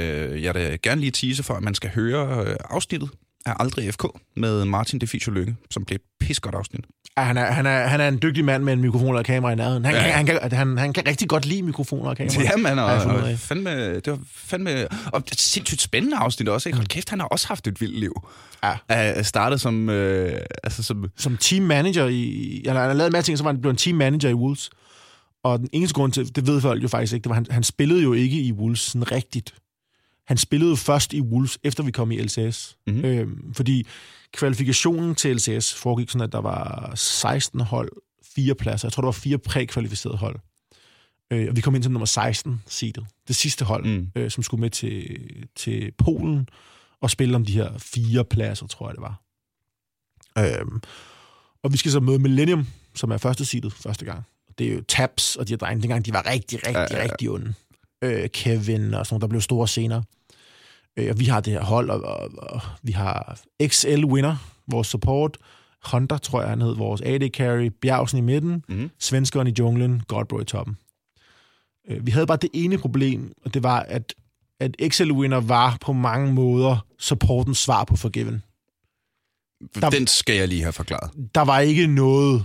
jeg da gerne lige tease for, at man skal høre øh, afsnittet af Aldrig FK med Martin Deficio Lykke, som blev et pissegodt afsnit. Ja, han, er, han, er, han er en dygtig mand med en mikrofon og kamera i nærheden. Han, Ja. kan, han, kan, han, han kan rigtig godt lide mikrofoner og kamera. Ja, man, og, og fandme, det var fandme... Og det er et sindssygt spændende afsnit også, ikke? Hold kæft, han har også haft et vildt liv. Ja. Jeg startede som... Øh, altså som som team manager i... Eller han har lavet en masse ting, så var han blevet en team manager i Wolves. Og den eneste grund til, det ved folk jo faktisk ikke, det var, han, han spillede jo ikke i Wolves sådan rigtigt. Han spillede først i Wolves, efter vi kom i LCS. Mhm. Mm-hmm. Øhm, fordi kvalifikationen til LCS foregik sådan, at der var 16 hold, fire pladser. Jeg tror, der var fire prækvalificerede hold. Øh, og vi kom ind som nummer 16 seedet. Det sidste hold, Mm. øh, som skulle med til, til Polen og spille om de her fire pladser, tror jeg det var. Øhm, og vi skal så møde Millennium, som er første seedet første gang. Det er jo Taps og de her drenge, dengang de var rigtig, rigtig, Ja, ja, ja, ja, ja. rigtig onde. Øh, Kevin og sådan nogle, der blev store senere. Øh, vi har det her hold, og, og, og vi har XL Winner, vores support, Hunter, tror jeg, han hed, vores AD Carry, Bjergsen i midten, Mhm. svenskeren i junglen, Godbro i toppen. Øh, vi havde bare det ene problem, og det var, at, at XL Winner var på mange måder supportens svar på Forgiven. Der- Den skal jeg lige have forklaret. Der var ikke noget,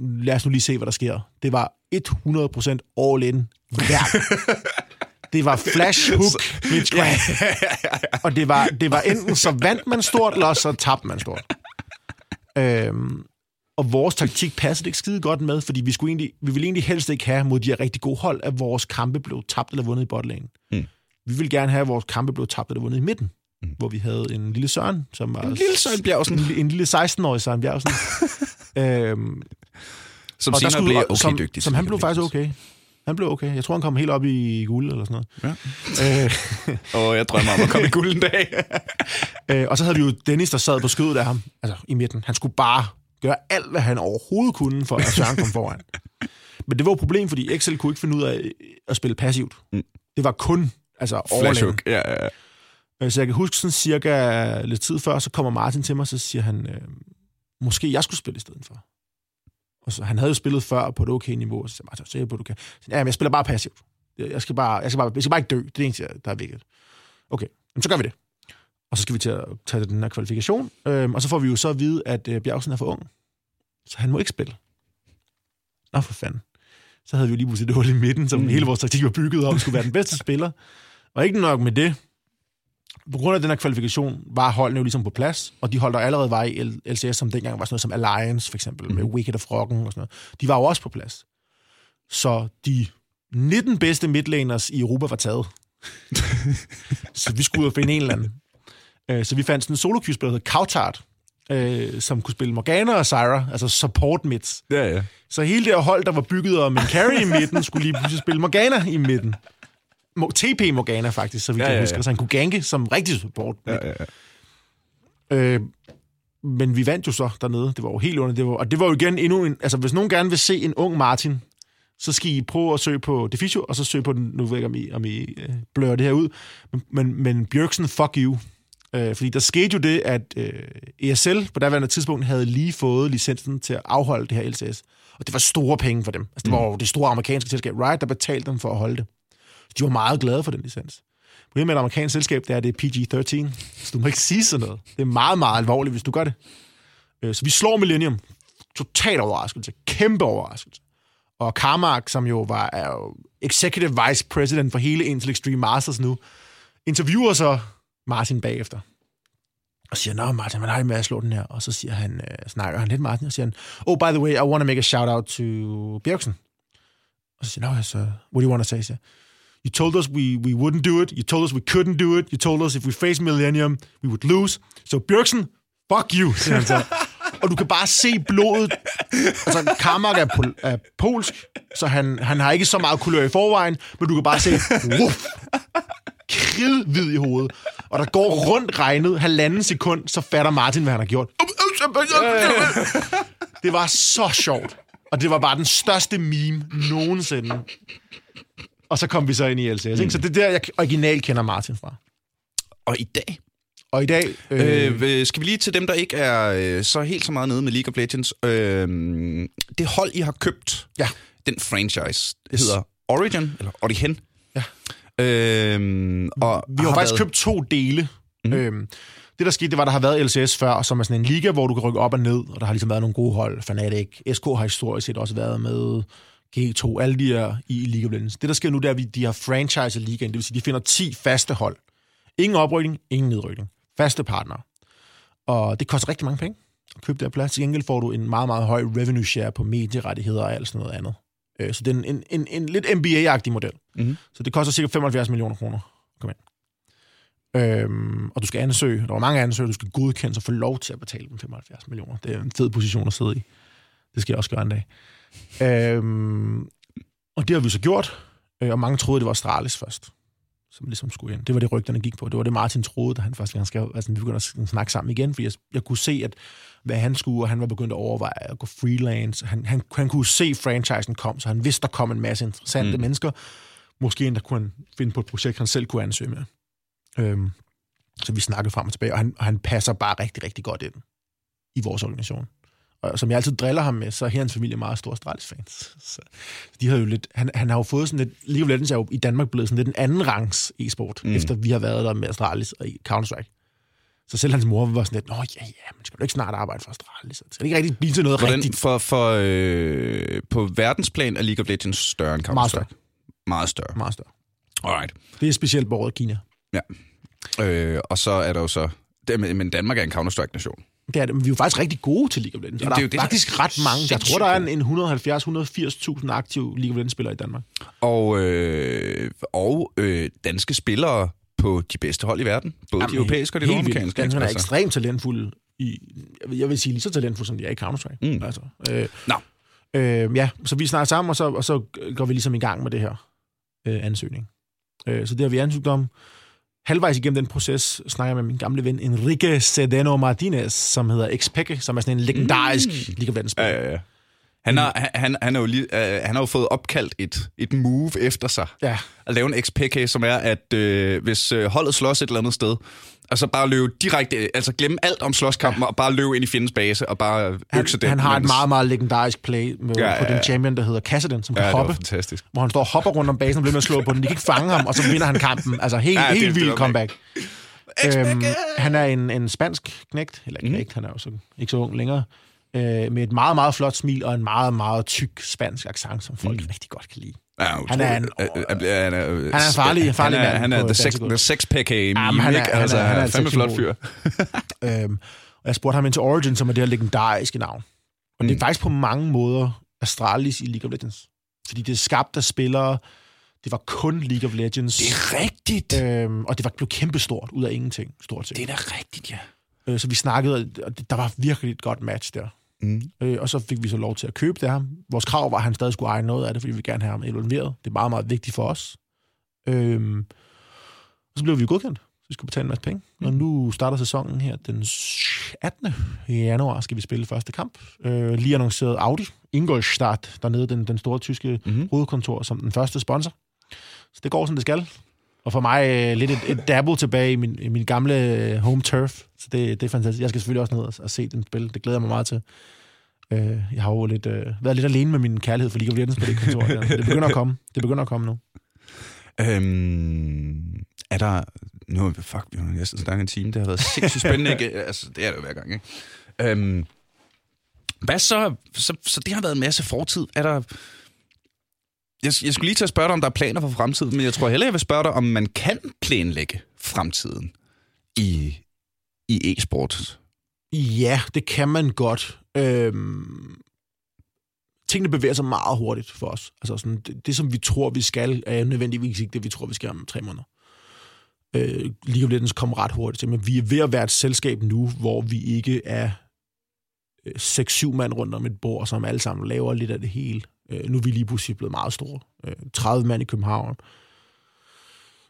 lad os nu lige se, hvad der sker. Det var 100% all in hver. Det var flash hook, blitzcrank. Og det var, det var enten så vandt man stort, eller også så tabte man stort. Øhm, og vores taktik passede ikke skide godt med, fordi vi, skulle egentlig, vi ville egentlig helst ikke have mod de her rigtig gode hold, at vores kampe blev tabt eller vundet i botlane. Mm. Vi ville gerne have, at vores kampe blev tabt eller vundet i midten, mm. hvor vi havde en lille Søren, som var... En lille Søren Bjergsen. En, en lille 16-årig Søren Bjergsen. øhm, Som og senere skulle, blev okay som, dygtig. Som han blev faktisk okay. Han blev okay. Jeg tror, han kom helt op i guld eller sådan noget. Ja. Øh, Og jeg drømmer om at komme i guld en dag. øh, og så havde vi jo Dennis, der sad på skødet af ham, altså i midten. Han skulle bare gøre alt, hvad han overhovedet kunne, for at Søren kom foran. Men det var et problem, fordi XL kunne ikke finde ud af at spille passivt. Mm. Det var kun altså hook. Ja, ja, ja. Øh, Så jeg kan huske sådan cirka lidt tid før, så kommer Martin til mig, så siger han, øh, måske jeg skulle spille i stedet for. Og så, han havde jo spillet før på et okay niveau, og så sagde jeg, så på, du kan. Så, ja, men jeg spiller bare passivt. Jeg skal bare, jeg skal bare, jeg skal bare ikke dø. Det er det eneste, der er vigtigt. Okay, jamen, så gør vi det. Og så skal vi til at tage den her kvalifikation. Øhm, og så får vi jo så at vide, at øh, Bjergsen er for ung. Så han må ikke spille. Nå, for fanden. Så havde vi jo lige pludselig det hul i midten, som mm. hele vores taktik var bygget om, skulle være den bedste spiller. Og ikke nok med det. På grund af den her kvalifikation var holdene jo ligesom på plads, og de hold, der allerede var i LCS, som dengang var sådan noget som Alliance, for eksempel, med Mhm. Wicked of Rocken og sådan noget, de var jo også på plads. Så de 19 bedste midlaners i Europa var taget. så vi skulle ud og finde en eller anden. Øh, Så vi fandt sådan en solo der hed Kautart, øh, som kunne spille Morgana og Syra, altså support mids. Ja, ja. Så hele det hold, der var bygget om en carry i midten, skulle lige pludselig spille Morgana i midten. TP Morgana faktisk, så vi Ja, kan ja, ja. huske, så han kunne ganke som rigtig support. ja, ja, ja. Øh, men vi vandt jo så dernede. Det var jo helt under. Det var, og det var jo igen endnu en... Altså, hvis nogen gerne vil se en ung Martin, så skal I prøve at søge på Deficio, og så søge på den... Nu ved jeg ikke, om I, om I øh, blør det her ud. Men, men, men Bjørksen, fuck you. Øh, fordi der skete jo det, at øh, ESL på daværende tidspunkt havde lige fået licensen til at afholde det her LCS. Og det var store penge for dem. Altså, det var jo det store amerikanske selskab, Riot, der betalte dem for at holde det. De var meget glade for den licens. Problemet med et amerikansk selskab, det er, at det er PG-13. Så du må ikke sige sådan noget. Det er meget, meget alvorligt, hvis du gør det. Øh, så vi slår Millennium. Total overraskelse. Kæmpe overraskelse. Og Carmack, som jo var er jo executive vice president for hele Intel Extreme Masters nu, interviewer så Martin bagefter. Og siger, nå Martin, hvordan har det med at slå den her? Og så siger han, øh, snakker han lidt med Martin, og siger han, oh, by the way, I want to make a shout out to Bjergsen. Og så siger han, no, så, what do you want to say? Siger, You told us we, we wouldn't do it. You told us we couldn't do it. You told us if we face Millennium, we would lose. So Bjørksen, fuck you, siger han så. og du kan bare se blodet. Altså, Karmak er, pol- er polsk, så han, han har ikke så meget kulør i forvejen, men du kan bare se, uff, kridhvid i hovedet. Og der går rundt regnet halvanden sekund, så fatter Martin, hvad han har gjort. Det var så sjovt. Og det var bare den største meme nogensinde. Og så kom vi så ind i LCS. Ikke? Så det er der, jeg originalt kender Martin fra. Og i dag, Og i dag... Øh, øh, skal vi lige til dem, der ikke er øh, så helt så meget nede med League of Legends. Øh, det hold, I har købt, ja, den franchise, det hedder Origin, eller Origin. Ja. Øh, og vi har, faktisk købt to dele. Mm. Øhm, det, der skete, det var, at der har været LCS før, som er sådan en liga, hvor du kan rykke op og ned, og der har ligesom været nogle gode hold. Fnatic, SK har historisk set også været med, G2, alle de her i League of Legends. Det, der sker nu, det er, at de har franchise ligaen, det vil sige, de finder 10 faste hold. Ingen oprykning, ingen nedrykning. Faste partnere. Og det koster rigtig mange penge at købe det her plads. Til gengæld får du en meget, meget høj revenue share på medierettigheder og alt sådan noget andet. Øh, Så det er en, en, en, en lidt NBA-agtig model. Mhm. Så det koster cirka 75 millioner kroner komme ind. Øhm, og du skal ansøge, der var mange ansøgere, du skal godkende og få lov til at betale dem 75 millioner. Det er en fed position at sidde i. Det skal jeg også gøre en dag. Øhm, og det har vi så gjort, øh, og mange troede, det var Astralis først, som ligesom skulle ind. Det var det, rygterne gik på. Det var det, Martin troede, da han første gang skrev, altså, vi begyndte at snakke sammen igen, fordi jeg, jeg kunne se, at hvad han skulle, og han var begyndt at overveje at gå freelance. Han, han, han kunne se, at franchisen kom, så han vidste, der kom en masse interessante mm. mennesker. Måske endda kunne han finde på et projekt, han selv kunne ansøge med. Øhm, så vi snakkede frem og tilbage, og han, og han passer bare rigtig, rigtig godt ind i vores organisation. Og som jeg altid driller ham med, så er hans familie meget store Astralis-fans. Så de har jo lidt, han, han har jo fået sådan lidt, League of Legends er jo i Danmark blevet sådan lidt en anden rangs e-sport, mm. efter vi har været der med Astralis og i Counter-Strike. Så selv hans mor var sådan lidt, nå ja, ja, men skal du ikke snart arbejde for Astralis? Så skal det ikke rigtig blive til noget Hvordan, rigtigt? for, for, øh, på verdensplan er League of Legends større end Meget større. Counter-Strike? Meget større. Meget større. Alright. Det er specielt borget Kina. Øh, og så er der jo så... Det, men- men Danmark er en Counter-Strike-nation. Det er det, men vi er jo faktisk rigtig gode til League of Legends. Jamen, Og det er der jo er det, der faktisk er ret mange. Jeg tror, der er en, en 170-180.000 aktive League of Legends-spillere i Danmark. Og, øh, og øh, danske spillere på de bedste hold i verden. Både Jamen, de europæiske og de nordamerikanske. Danskerne er altså. ekstremt talentfulde. I, jeg vil- sige lige så talentfulde, som de er i Counter-Strike. Mm. Altså, øh, Nå. øh, ja, så vi snakker sammen, og så, og så går vi ligesom i gang med det her øh, ansøgning. Øh, så det har vi ansøgt om. Halvvejs igennem den proces snakker jeg med min gamle ven Enrique Cedeno Martinez, som hedder Xpeke, som er sådan en legendarisk mm. League of Ja, ja, ja. Han har, han- han, er jo lige, øh, han har jo fået opkaldt et, et move efter sig. ja. At lave en XPK, som er, at øh, hvis øh, holdet slås et eller andet sted, og så bare løbe direkte, altså glemme alt om slåskampen, ja. og bare løbe ind i fjendens base, og bare Han, økse den. han har et mens- meget, meget legendarisk play med, Ja, ja, ja, på den champion, der hedder Kassadin, som kan Ja, hoppe. fantastisk. hvor han står og hopper rundt om basen og bliver med at slå på den. De kan ikke fange ham, og så vinder han kampen. Altså helt, Ja, helt det vild var comeback. Øhm, han er en, en spansk knægt, eller Mhm. knægt, mm. han er jo så, ikke så ung længere, øh, med et meget, meget flot smil og en meget, meget tyk spansk accent, som folk mm. rigtig godt kan lide. Ja, Han er en-. Øh, øh, han er, øh, Han er farlig- farlig han er, mand han er the, sex, the sex meme, Jamen, han er- han er- altså, han er et fandme flot fyr. Øhm, og jeg spurgte ham ind til Origin, som er det her legendariske navn. Og mm. det er Mm. faktisk på mange måder Astralis i League of Legends. Fordi det er skabt af spillere, det var kun League of Legends. Det er rigtigt. Øhm, og det var blevet kæmpestort ud af ingenting, stort set. Det er da rigtigt, ja. Øh, så vi snakkede, og der var virkelig et godt match der. Mm. Øh, og så fik vi så lov til at købe det her. Vores krav var, at han stadig skulle eje noget af det, fordi vi vil gerne have ham involveret. Det er meget, meget vigtigt for os. Øhm, og så blev vi godkendt. Så vi skulle betale en masse penge. Og nu starter sæsonen her den 18. januar skal vi spille første kamp. Øh, lige annonceret Audi, Ingolstadt, dernede, den, den store tyske Mhm. hovedkontor, som den første sponsor. Så det går, som det skal. Og for mig øh, lidt et, et dabble tilbage i min, i min gamle øh, home turf. Så det, det er fantastisk. Jeg skal selvfølgelig også ned og, og se den spil. Det glæder jeg mig meget til. Øh, jeg har jo lidt, øh, været lidt alene med min kærlighed for League of Legends på det kontor. Der. Det begynder at komme. Det begynder at komme nu. Øhm, er der... Nu, fuck, vi har næsten snakket en time. Det har været sindssygt spændende, ikke? Altså, det er det jo hver gang, ikke? Øhm, hvad så, så... Så det har været en masse fortid. Er der... Jeg, jeg skulle lige til at spørge dig, om der er planer for fremtiden, men jeg tror heller, jeg vil spørge dig, om man kan planlægge fremtiden i, i e-sport. Ja, det kan man godt. Øhm, tingene bevæger sig meget hurtigt for os. Altså sådan, det, det, som vi tror, vi skal, er nødvendigvis ikke det, vi tror, vi skal om tre måneder. Øh, League of Legends kommer ret hurtigt til, men vi er ved at være et selskab nu, hvor vi ikke er øh, 6-7 mand rundt om et bord, som alle sammen laver lidt af det hele. Øh, nu er vi lige pludselig blevet meget store. Øh, 30 mand i København.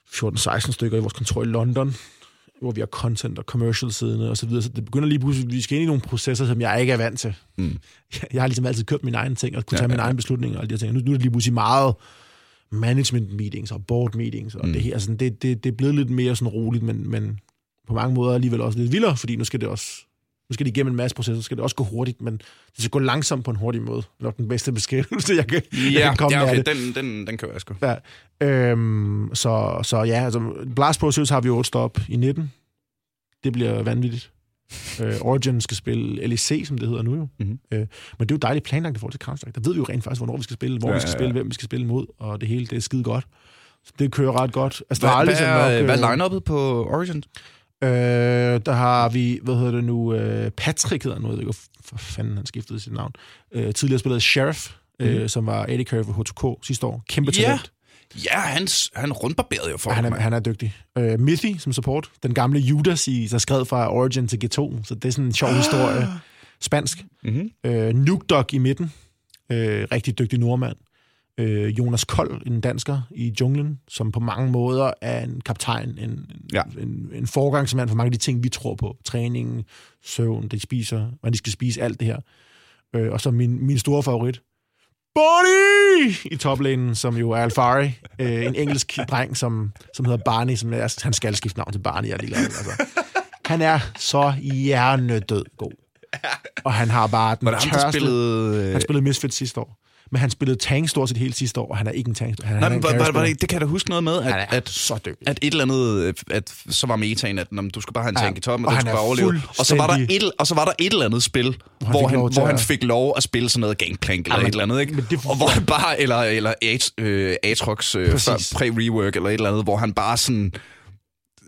14-16 stykker i vores kontor i London hvor vi har content og commercial siddende og så videre. Så det begynder lige pludselig, vi skal ind i nogle processer, som jeg ikke er vant til. Mm. Jeg, jeg har ligesom altid kørt mine egne ting, og kunne tage ja, ja, mine egne beslutninger og alle de her ting. Nu, nu er det lige pludselig meget management meetings og board meetings, og mm. det her. Altså, det, det, det er blevet lidt mere sådan roligt, men, men på mange måder alligevel også lidt vildere, fordi nu skal det også nu skal de igennem en masse processer, så skal det også gå hurtigt, men det skal gå langsomt på en hurtig måde. Det er den bedste beskrivelse, jeg kan, ja, jeg kan komme ja, okay, med den, den, den kører jeg sgu. Ja, øhm, så, så ja, altså Blast Process har vi 8 stop i 19. Det bliver vanvittigt. uh, Origin skal spille LEC, som det hedder nu jo. Mm-hmm. Uh, men det er jo dejligt planlagt i forhold til Counter-Strike. Der ved vi jo rent faktisk, hvornår vi skal spille, hvor ja, vi skal ja, ja. spille, hvem vi skal spille mod, og det hele, det er skide godt. Så det kører ret godt. Astralis hvad, hvad, er, nok, hvad er line-uppet på Origin? Øh, der har vi, hvad hedder det nu, øh, Patrick hedder nu, jeg ved ikke, hvor fanden han skiftede sit navn. Øh, tidligere spillet Sheriff, mm. øh, som var Carry for H2K sidste år. Kæmpe talent. Ja. Ja, han, han rundbarberede jo for han er, han er dygtig. Uh, Mithy som support. Den gamle Judas, i, der skred fra Origin til G2. Så det er sådan en sjov ah. historie. Spansk. Mm-hmm. Uh, Nuke Dog i midten. Uh, rigtig dygtig nordmand. Uh, Jonas Kold, en dansker i junglen, som på mange måder er en kaptajn, en, ja. en, en forgangsmand for mange af de ting, vi tror på. Træning, søvn, de spiser, hvordan de skal spise, alt det her. Uh, og så min, min store favorit, Bonnie i toplanen, som jo er Alfari, øh, en engelsk dreng, som, som hedder Barney, som er, han skal skifte navn til Barney, jeg lige altså. Han er så hjernedød god. Og han har bare den tørste... Spillede... Han spillede Misfits sidste år men han spillede tank stort set hele sidste år, og han er ikke en tank. Han, Nej, han men, var, var, det, det kan jeg da huske noget med, at, at, så at et eller andet, at så var metaen, at når, du skal bare have en tank ja, i toppen, og, og du skal bare overleve. Og så, var der et, og så var der et eller andet spil, hvor, hvor, han, hvor han fik lov at spille sådan noget gangplank eller ja, men, et eller andet, ikke? Det, og hvor han bare, eller, eller Atrox øh, pre-rework eller et eller andet, hvor han bare sådan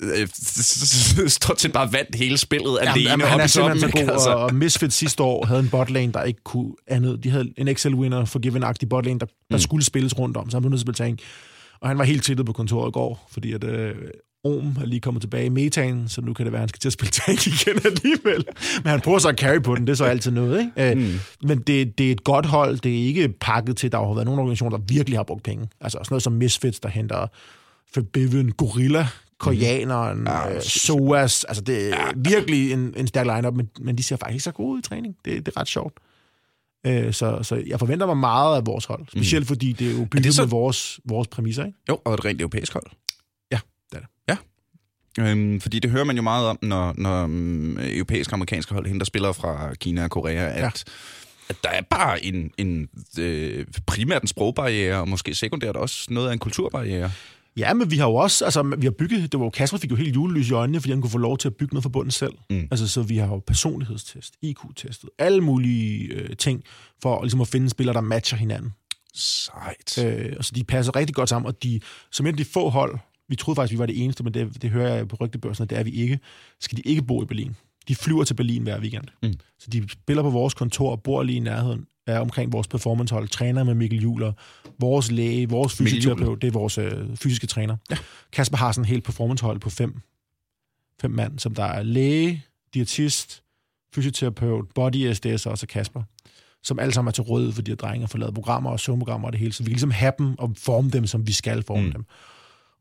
øh, stort set bare vandt hele spillet jamen, alene jamen, han er simpelthen så god, altså. og Misfit sidste år havde en botlane, der ikke kunne andet. De havde en Excel-winner, forgiven-agtig botlane, der, der mm. skulle spilles rundt om, så han blev nødt til at tank. Og han var helt tittet på kontoret i går, fordi at øh, Om er lige kommet tilbage i metan, så nu kan det være, at han skal til at spille tank igen alligevel. Men han prøver så at carry på den, det er så altid noget. Ikke? Øh, mm. Men det, det er et godt hold, det er ikke pakket til, der har været nogle organisationer, der virkelig har brugt penge. Altså sådan noget som Misfits, der henter Forbidden Gorilla koreaneren, ja, øh, Soas. Altså, det er ja. virkelig en, en stærk lineup, men, men de ser faktisk ikke så gode ud i træning. Det, det er ret sjovt. Øh, så, så jeg forventer mig meget af vores hold. Specielt mm. fordi det er jo bygget så... med vores, vores præmisser. Ikke? Jo, og et rent europæisk hold. Ja, det er det. Ja. Øhm, fordi det hører man jo meget om, når, når um, europæiske og amerikanske hold, hende der spiller fra Kina og Korea, at, ja. at der er bare en, en øh, primært en sprogbarriere, og måske sekundært også noget af en kulturbarriere. Ja, men vi har jo også, altså vi har bygget, det var jo, Kasper fik jo helt julelys i øjnene, fordi han kunne få lov til at bygge noget for bunden selv. Mm. Altså, så vi har jo personlighedstest, IQ-testet, alle mulige øh, ting, for ligesom at finde spillere, der matcher hinanden. Sejt. Øh, altså, de passer rigtig godt sammen, og de, som en af de få hold, vi troede faktisk, vi var det eneste, men det, det hører jeg på rygtebørsen, at det er vi ikke, skal de ikke bo i Berlin. De flyver til Berlin hver weekend. Mm. Så de spiller på vores kontor og bor lige i nærheden er omkring vores performancehold, træner med Mikkel Juler, vores læge, vores fysioterapeut, det er vores øh, fysiske træner. Ja. Kasper har sådan en helt performancehold på fem, fem mand, som der er læge, diætist, fysioterapeut, body SDS og også Kasper, som alle sammen er til råd for de her drenge og får lavet programmer og søvnprogrammer og det hele, så vi kan ligesom have dem og forme dem, som vi skal forme mm. dem.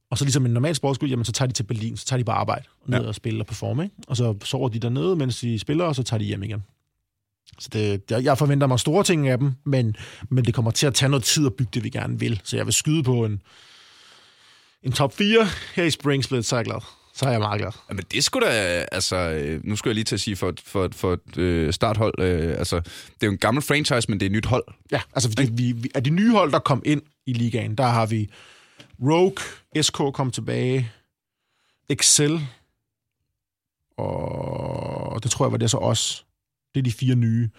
Og så ligesom en normal sportsklub, jamen så tager de til Berlin, så tager de bare arbejde ned ja. og spiller og performe, ikke? og så sover de dernede, mens de spiller, og så tager de hjem igen. Så det, jeg forventer mig store ting af dem, men, men det kommer til at tage noget tid at bygge det, vi gerne vil. Så jeg vil skyde på en, en top 4 her i Spring Split, så er jeg glad. Så er jeg meget glad. Ja, men det skulle da, altså, nu skulle jeg lige til at sige for, for, for et øh, starthold, øh, altså, det er jo en gammel franchise, men det er et nyt hold. Ja, altså, fordi vi, vi, af de nye hold, der kom ind i ligaen, der har vi Rogue, SK kom tilbage, Excel, og det tror jeg var det så også. Det er de fire nye.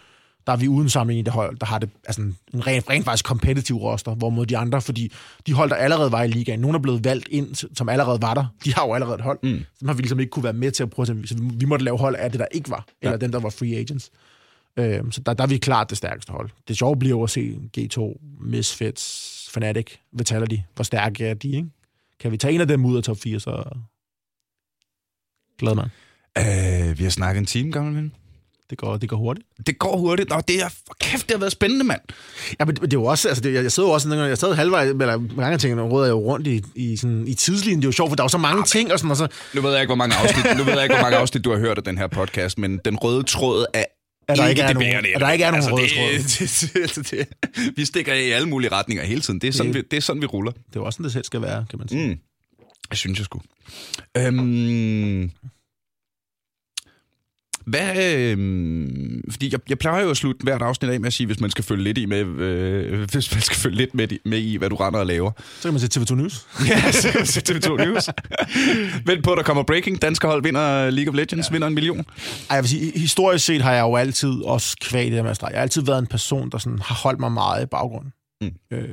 Der er vi uden samling i det hold, der har det altså en rent, rent faktisk kompetitiv roster, hvorimod de andre, fordi de hold, der allerede var i ligaen, nogle er blevet valgt ind, som allerede var der. De har jo allerede et hold. Mm. Så har vi ligesom ikke kunne være med til at prøve så vi måtte lave hold af det, der ikke var, eller ja. den, der var free agents. Øhm, så der, der er vi klart det stærkeste hold. Det sjove bliver jo at se G2, Misfits, Fnatic, Vitality, hvor stærke er de, ikke? Kan vi tage en af dem ud af top 4, så glad man. Uh, vi har snakket en time, gammel ven. Det går, det går hurtigt. Det går hurtigt. Nå, det er, for kæft, det har været spændende, mand. Ja, men det, det er jo også, altså det, jeg, jeg sidder jo også, sådan, jeg sad halvvejs, eller mange ting, og råder jeg jo rundt i, i, sådan, i tidslinjen. Det er jo sjovt, for der er jo så mange ting, og sådan, og så Nu ved jeg ikke, hvor mange afsnit, nu ved jeg ikke, hvor mange afsnit du har hørt af den her podcast, men den røde tråd er at der ikke er det nogen, at der ikke er nogen altså, røde det, tråd. det, det, det, vi stikker af i alle mulige retninger hele tiden. Det er sådan, Det- vi, det er sådan vi ruller. Det er også sådan, det selv skal være, kan man sige. Mm. Jeg synes, jeg skulle. Øhm, hvad, øhm, fordi jeg, jeg plejer jo at slutte hvert afsnit af med at sige, hvis man skal følge lidt i med, øh, hvis man skal følge lidt med, i- med i, hvad du render og laver. Så kan man se TV2 News. Ja, så så TV2 News. Vent på, der kommer breaking. Danske hold vinder League of Legends, ja. vinder en million. Ej, jeg vil sige, historisk set har jeg jo altid, også kvæg det med at jeg har altid været en person, der sådan har holdt mig meget i baggrunden. Mm. Øh,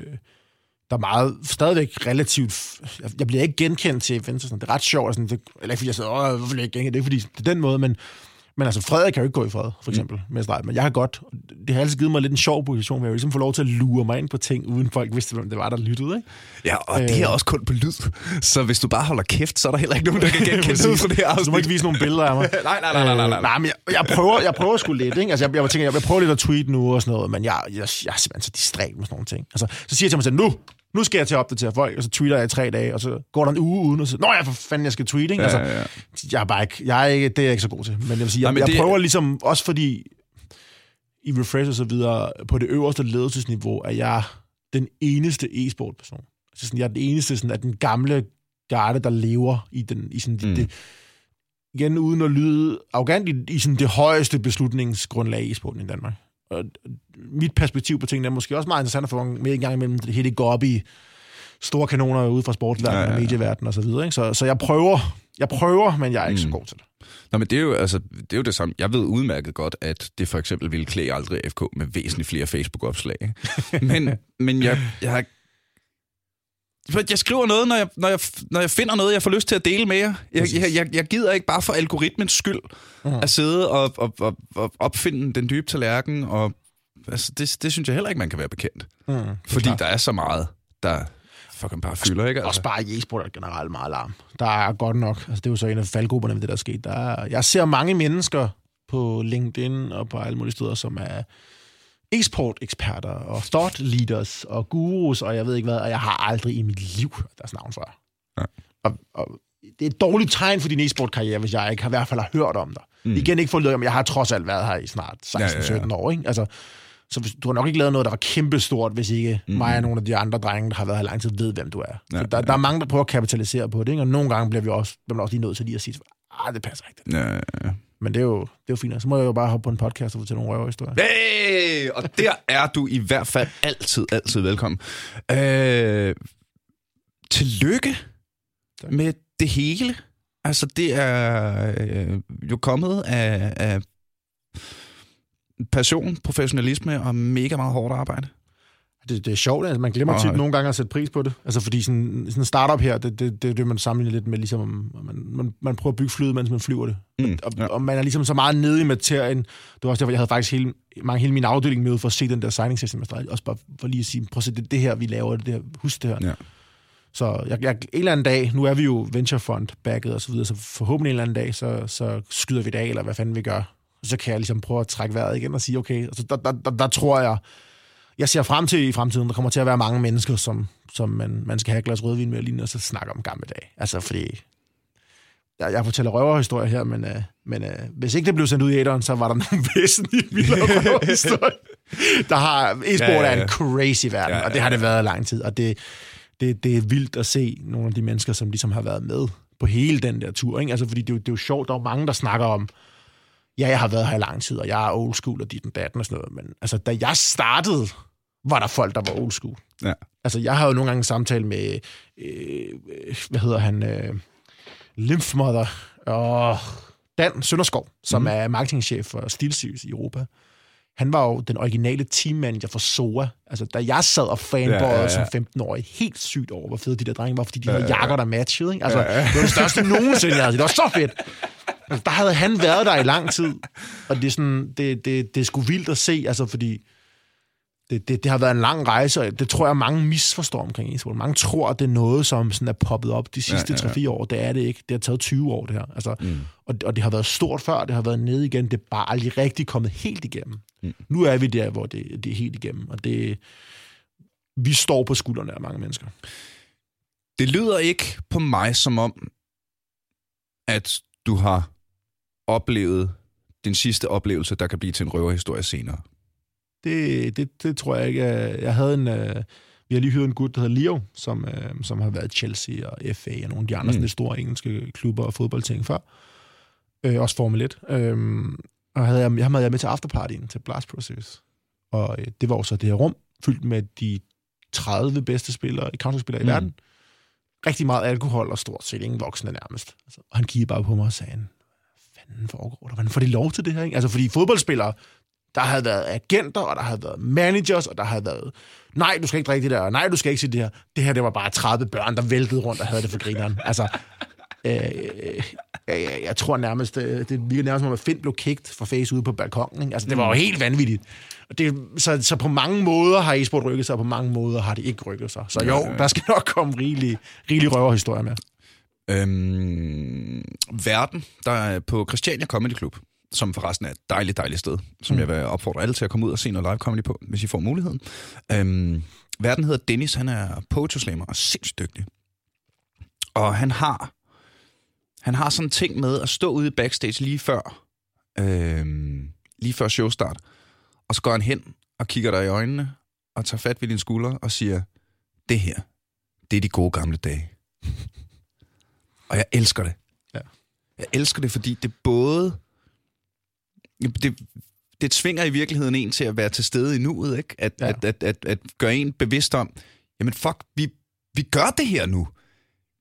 der er meget, stadigvæk relativt, jeg, bliver ikke genkendt til events og sådan, det er ret sjovt, og sådan, det, eller ikke fordi jeg siger, åh, hvorfor bliver jeg ikke genkendt, det er ikke fordi, det er den måde, men, men altså, Frederik kan jo ikke gå i fred, for eksempel, mm. med streg, men jeg har godt, det har altid givet mig lidt en sjov position, hvor jeg ligesom får lov til at lure mig ind på ting, uden folk vidste, hvem det var, der lyttede, ikke? Ja, og øh. det er også kun på lyd. Så hvis du bare holder kæft, så er der heller ikke nogen, der kan genkende ud fra det her Så du må ikke afsnit. vise nogle billeder af mig. Nej, nej, nej, nej, nej, nej. Øh, nej, men jeg, jeg, prøver, jeg prøver sgu lidt, ikke? Altså, jeg, jeg, tænker, jeg, jeg prøver lidt at tweet nu og sådan noget, men jeg, jeg, jeg er simpelthen så distræt med sådan nogle ting. Altså, så siger jeg til mig selv, nu, nu skal jeg til at opdatere folk, og så tweeter jeg i tre dage, og så går der en uge uden, og så, nå ja, for fanden, jeg skal tweete, ikke? Altså, ja, ja. jeg er bare ikke, jeg er ikke, det er jeg ikke så god til. Men jeg vil sige, Nej, jeg, men jeg det- prøver ligesom, også fordi i Refresh og så videre, på det øverste ledelsesniveau, er jeg den eneste e-sport-person. Altså sådan, jeg er den eneste sådan, af den gamle garde, der lever i, den, i sådan, Mm. det, igen uden at lyde arrogant, i, i sådan det højeste beslutningsgrundlag i e-sporten i Danmark. Og mit perspektiv på tingene er måske også meget interessant få med en gang imellem, det hele i store kanoner ude fra sportsverdenen Ja, ja, ja, og medieverdenen og så? Så, så jeg prøver, jeg prøver, men jeg er ikke mm. Så god til det. Nå, men det er, jo, altså, det er jo det samme. Jeg ved udmærket godt, at det for eksempel ville klæde aldrig FK med væsentligt flere Facebook-opslag. Men, men jeg, jeg har jeg skriver noget, når jeg, når, jeg, når jeg finder noget, jeg får lyst til at dele med jer. Jeg, jeg, jeg, jeg gider ikke bare for algoritmens skyld Mhm. at sidde og, og, og, og opfinde den dybe tallerken. Og, altså, det, det synes jeg heller ikke, man kan være bekendt. Mm, Fordi klart. der er så meget, der fucking bare fylder, ikke? Også bare i e-sport er generelt meget larm. Der er godt nok, altså det er jo så en af faldgrupperne ved det, der er sket. Der er, jeg ser mange mennesker på LinkedIn og på alle mulige steder, som er e-sport-eksperter og thought leaders og gurus, og jeg ved ikke hvad, og jeg har aldrig i mit liv deres navn før. Nej. Og, og det er et dårligt tegn for din e-sport-karriere, hvis jeg ikke har, i hvert fald har hørt om dig. Mm. Igen ikke for at jeg har trods alt været her i snart 16-17 Ja, ja, ja. år, ikke? Altså, så hvis, du har nok ikke lavet noget, der var kæmpestort, hvis ikke Mm. mig og nogle af de andre drenge, der har været her lang tid, ved, hvem du er. Ja, Ja, der, ja. der er mange, der prøver at kapitalisere på det, ikke? og nogle gange bliver vi også, bliver man også lige nødt til lige at sige, ah, det passer ikke. Ja, ja, ja. Men det er jo, det er jo fint. Så må jeg jo bare hoppe på en podcast og fortælle nogle røverhistorier. Hey! Og der er du i hvert fald altid, altid velkommen. Øh, tillykke Tak. med det hele. Altså, det er øh, jo kommet af, af passion, professionalisme og mega meget hårdt arbejde. Det, det er sjovt, altså man glemmer Og- tit nogle gange at sætte pris på det. Altså fordi sådan, sådan en startup her, det, det, det er det, man sammenligner lidt med, ligesom man, man, man prøver at bygge flyet, mens man flyver det. Mm, Og, ja. og man er ligesom så meget nede i materien. Det var også derfor, jeg havde faktisk hele, mange, hele min afdeling med for at se den der signing session med. Også bare for lige at sige, prøv at se, det, er det her, vi laver, det her, husk det her. Ja. Så jeg, jeg, en eller anden dag, nu er vi jo venture fund backet og så videre, så forhåbentlig en eller anden dag, så, så skyder vi det af, eller hvad fanden vi gør. Så kan jeg ligesom prøve at trække vejret igen og sige, okay, altså der, der, der, der tror jeg, jeg ser frem til i fremtiden, der kommer til at være mange mennesker, som, som man, man skal have et glas rødvin med lige og så snakke om gamle dage. Altså fordi, jeg, jeg fortæller røverhistorier her, men, øh, men øh, hvis ikke det blev sendt ud i æderen, så var der nogle væsentlige vildere røverhistorier. Der har, e-sport Ja, ja, ja. er en crazy verden, Ja, ja, og det har det ja. været i lang tid, og det, det, det er vildt at se nogle af de mennesker, som ligesom har været med på hele den der tur. Ikke? Altså, fordi det er, jo, det er jo sjovt, der er jo mange, der snakker om, ja, jeg har været her i lang tid, og jeg er old school og dit og datten og sådan noget, men altså, da jeg startede, var der folk, der var old school. Ja. Altså, jeg har jo nogle gange en samtale med, øh, øh, hvad hedder han, øh, Lymphmother, og Dan Sønderskov, som mm. er marketingchef for Stilsys i Europa. Han var jo den originale teammanager for SOA. Altså, da jeg sad og fanboyede Ja, ja, ja, ja, ja. som 15-årig, helt sygt over, hvor fede de der drenge var, fordi de Ja, havde ja, ja. jakker, der matchede. Ikke? Altså, Ja, ja. det var det største nogensinde, jeg havde. set. Det var så fedt. Altså, der havde han været der i lang tid, og det er, sådan, det, det, det er sgu vildt at se, altså, fordi det, det, det har været en lang rejse, og det tror jeg, mange misforstår omkring e-sport. Mange tror, at det er noget, som sådan er poppet op de sidste Ja, ja, ja. 3-4 år. Det er det ikke. Det har taget 20 år, det her. Altså, Mm. og, og det har været stort før, det har været nede igen. Det er bare aldrig rigtig kommet helt igennem. Mm. Nu er vi der, hvor det, det er helt igennem, og det, vi står på skuldrene af mange mennesker. Det lyder ikke på mig som om, at du har oplevet din sidste oplevelse, der kan blive til en røverhistorie senere. Det, det, det tror jeg ikke. Jeg havde en... øh, Vi har lige hørt en gut, der hedder Leo, som, øh, som har været Chelsea og FA og nogle af de andre Mm. mm. store engelske klubber og fodboldting før. Øh, også Formel 1. Øhm, og havde jeg, jeg havde jeg med til afterpartyen til Blast Pro Series. Og øh, det var så det her rum, fyldt med de 30 bedste spillere, counterspillere Mm. i verden. Rigtig meget alkohol og stort set ingen voksne nærmest. Altså, og han kiggede bare på mig og sagde, hvad fanden foregår der? Hvordan får de lov til det her? Ikke? Altså, fordi fodboldspillere, der havde været agenter, og der havde været managers, og der havde været, nej, du skal ikke drikke det der, og nej, du skal ikke sige det her. Det her, det var bare 30 børn, der væltede rundt og havde det for grineren. Altså, øh, øh jeg, jeg, jeg tror nærmest, øh, det virker nærmest som, at Finn blev kigt for face ude på balkongen. Ikke? Altså, det var jo helt vanvittigt. Og det, så, så på mange måder har e-sport rykket sig, og på mange måder har det ikke rykket sig. Så jo, der skal nok komme rigelig, rigelig røverhistorier med. Øhm, Verden, der er på Christiania Comedy Club, som forresten er et dejligt, dejligt sted, som Mm. jeg vil opfordre alle til at komme ud og se noget live comedy på, hvis I får muligheden. Øhm, Verden hedder Dennis, han er poetry slammer og sindssygt dygtig. Og han har, han har sådan en ting med at stå ude i backstage lige før, øhm, lige før showstart, og så går han hen og kigger dig i øjnene og tager fat ved din skulder og siger, det her, det er de gode gamle dage. Og jeg elsker det. Ja. Jeg elsker det, fordi det både... Det, det tvinger i virkeligheden en til at være til stede i nuet, ikke? At, ja. At, at, at, at gøre en bevidst om, jamen fuck, vi, vi gør det her nu.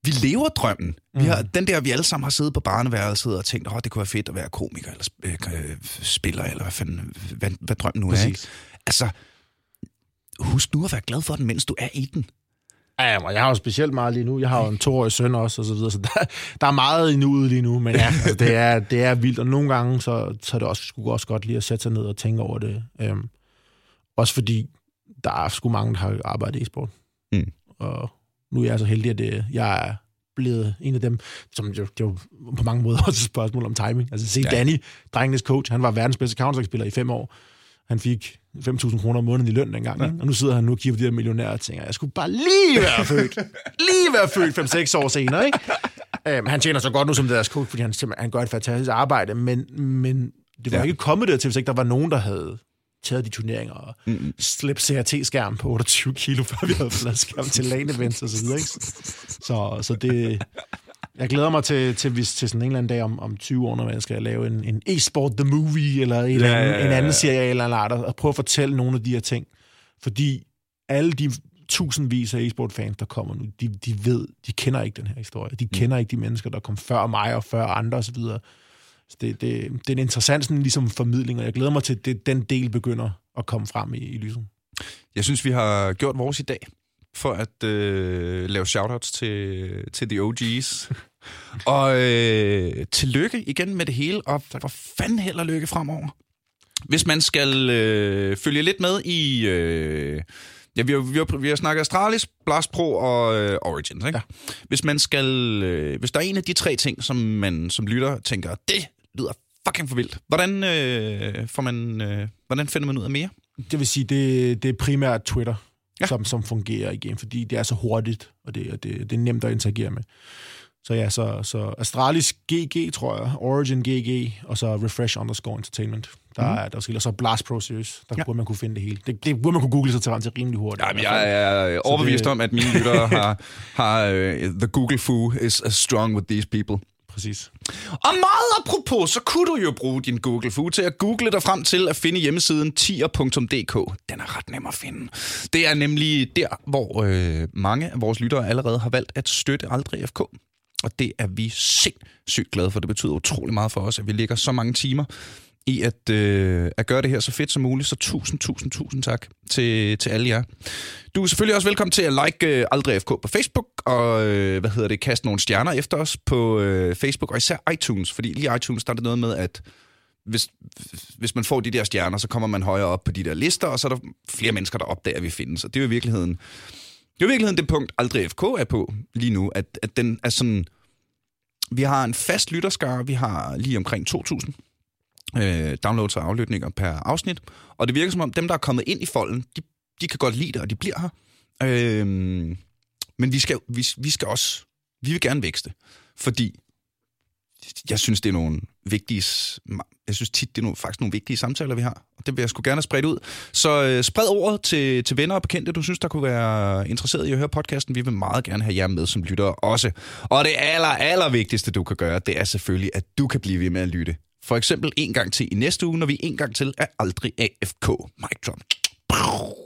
Vi lever drømmen. Mm. Vi har, den der, vi alle sammen har siddet på barneværelset og tænkt, åh, det kunne være fedt at være komiker eller sp- øh, spiller, eller hvad, fanden, hvad, hvad drømmen nu er. Ikke? Altså, husk nu at være glad for den, mens du er i den. Ja, og jeg har jo specielt meget lige nu. Jeg har jo en toårig søn også, og så videre, så der, der er meget i nuet lige nu, men ja, altså, det, er, det er vildt, og nogle gange, så, så er det også, sgu også godt lige at sætte sig ned og tænke over det. Øhm, også fordi, der er sgu mange, der har arbejdet i e-sport. Mm. Og nu er jeg så heldig, at det, jeg er blevet en af dem, som jo, jo på mange måder også et spørgsmål om timing. Altså se ja. Danny, drengenes coach, han var verdens bedste Counter-Strike-spiller i fem år. Han fik 5.000 kroner om måneden i løn dengang, ja. og nu sidder han nu og kigger på de her millionærer og tænker, jeg skulle bare lige være født. lige være født 5-6 år senere, ikke? Øhm, han tjener så godt nu som deres coach, fordi han, han gør et fantastisk arbejde, men, men det var Ja. ikke kommet dertil, hvis ikke der var nogen, der havde taget de turneringer og Mm. slæbt CRT-skærm på 28 kilo, før vi havde fået skærm til lane events og så videre. Ikke? Så, så det... Jeg glæder mig til, til, hvis, til sådan en eller anden dag om, om 20 år, når jeg skal lave en, en e-sport The Movie, eller en, Ja, anden, ja, ja, en anden serie eller en art, og prøve at fortælle nogle af de her ting. Fordi alle de tusindvis af e-sport-fans, der kommer nu, de, de ved, de kender ikke den her historie. De kender ikke de mennesker, der kom før mig og før andre osv. Så det, det, det er en interessant sådan, ligesom formidling, og jeg glæder mig til, at det, den del begynder at komme frem i, i lyset. Jeg synes, vi har gjort vores i dag for at øh, lave shoutouts til, til The OG's. og øh, tillykke igen med det hele, og hvor fanden held og lykke fremover. Hvis man skal øh, følge lidt med i... Øh, ja, vi har, vi, har, vi har snakket Astralis, Blast Pro og øh, Origins, ikke? Ja. Hvis man skal... Øh, hvis der er en af de tre ting, som man som lytter tænker, det lyder fucking for vildt. Hvordan, øh, får man, øh, hvordan finder man ud af mere? Det vil sige, det, det er primært Twitter, Ja. som, som fungerer igen, fordi det er så hurtigt, og det, og det, det er nemt at interagere med. Så ja, så, så Astralis GG, tror jeg, Origin GG, og så Refresh underscore Entertainment. Der Mhm. mm. er der skiller så Blast Pro Series, der Ja. burde man kunne finde det hele. Det, det burde man kunne google sig til, til rimelig hurtigt. Jamen, i fald. jeg er overbevist det- om, at mine lyttere har, har uh, the Google foo is as strong with these people. Præcis. Og meget apropos, så kunne du jo bruge din Google Food til at google dig frem til at finde hjemmesiden tier.dk. Den er ret nem at finde. Det er nemlig der, hvor øh, mange af vores lyttere allerede har valgt at støtte Aldrig FK. Og det er vi sindssygt glade for. Det betyder utrolig meget for os, at vi ligger så mange timer i at, øh, at gøre det her så fedt som muligt. Så tusind, tusind, tusind tak til, til alle jer. Du er selvfølgelig også velkommen til at like øh, Aldrig FK på Facebook, og øh, hvad hedder det, kaste nogle stjerner efter os på øh, Facebook, og især iTunes, fordi lige iTunes, der er det noget med, at hvis, hvis man får de der stjerner, så kommer man højere op på de der lister, og så er der flere mennesker, der opdager, at vi findes. Og det er jo i virkeligheden, det er jo i virkeligheden det punkt, Aldrig FK er på lige nu, at, at den er sådan... Vi har en fast lytterskare, vi har lige omkring 2.000 øh, downloads og aflytninger per afsnit, og det virker som om, dem, der er kommet ind i folden, de, de kan godt lide det, og de bliver her. Øh, men vi skal, vi, vi skal også, vi vil gerne vækste, fordi jeg synes, det er nogle vigtige, jeg synes tit, det er nogle, faktisk nogle vigtige samtaler, vi har. Og det vil jeg sgu gerne have spredt ud. Så øh, spred ordet til, til venner og bekendte, du synes, der kunne være interesseret i at høre podcasten. Vi vil meget gerne have jer med som lyttere også. Og det aller, aller vigtigste, du kan gøre, det er selvfølgelig, at du kan blive ved med at lytte. For eksempel en gang til i næste uge, når vi en gang til er aldrig AFK. Mic drop.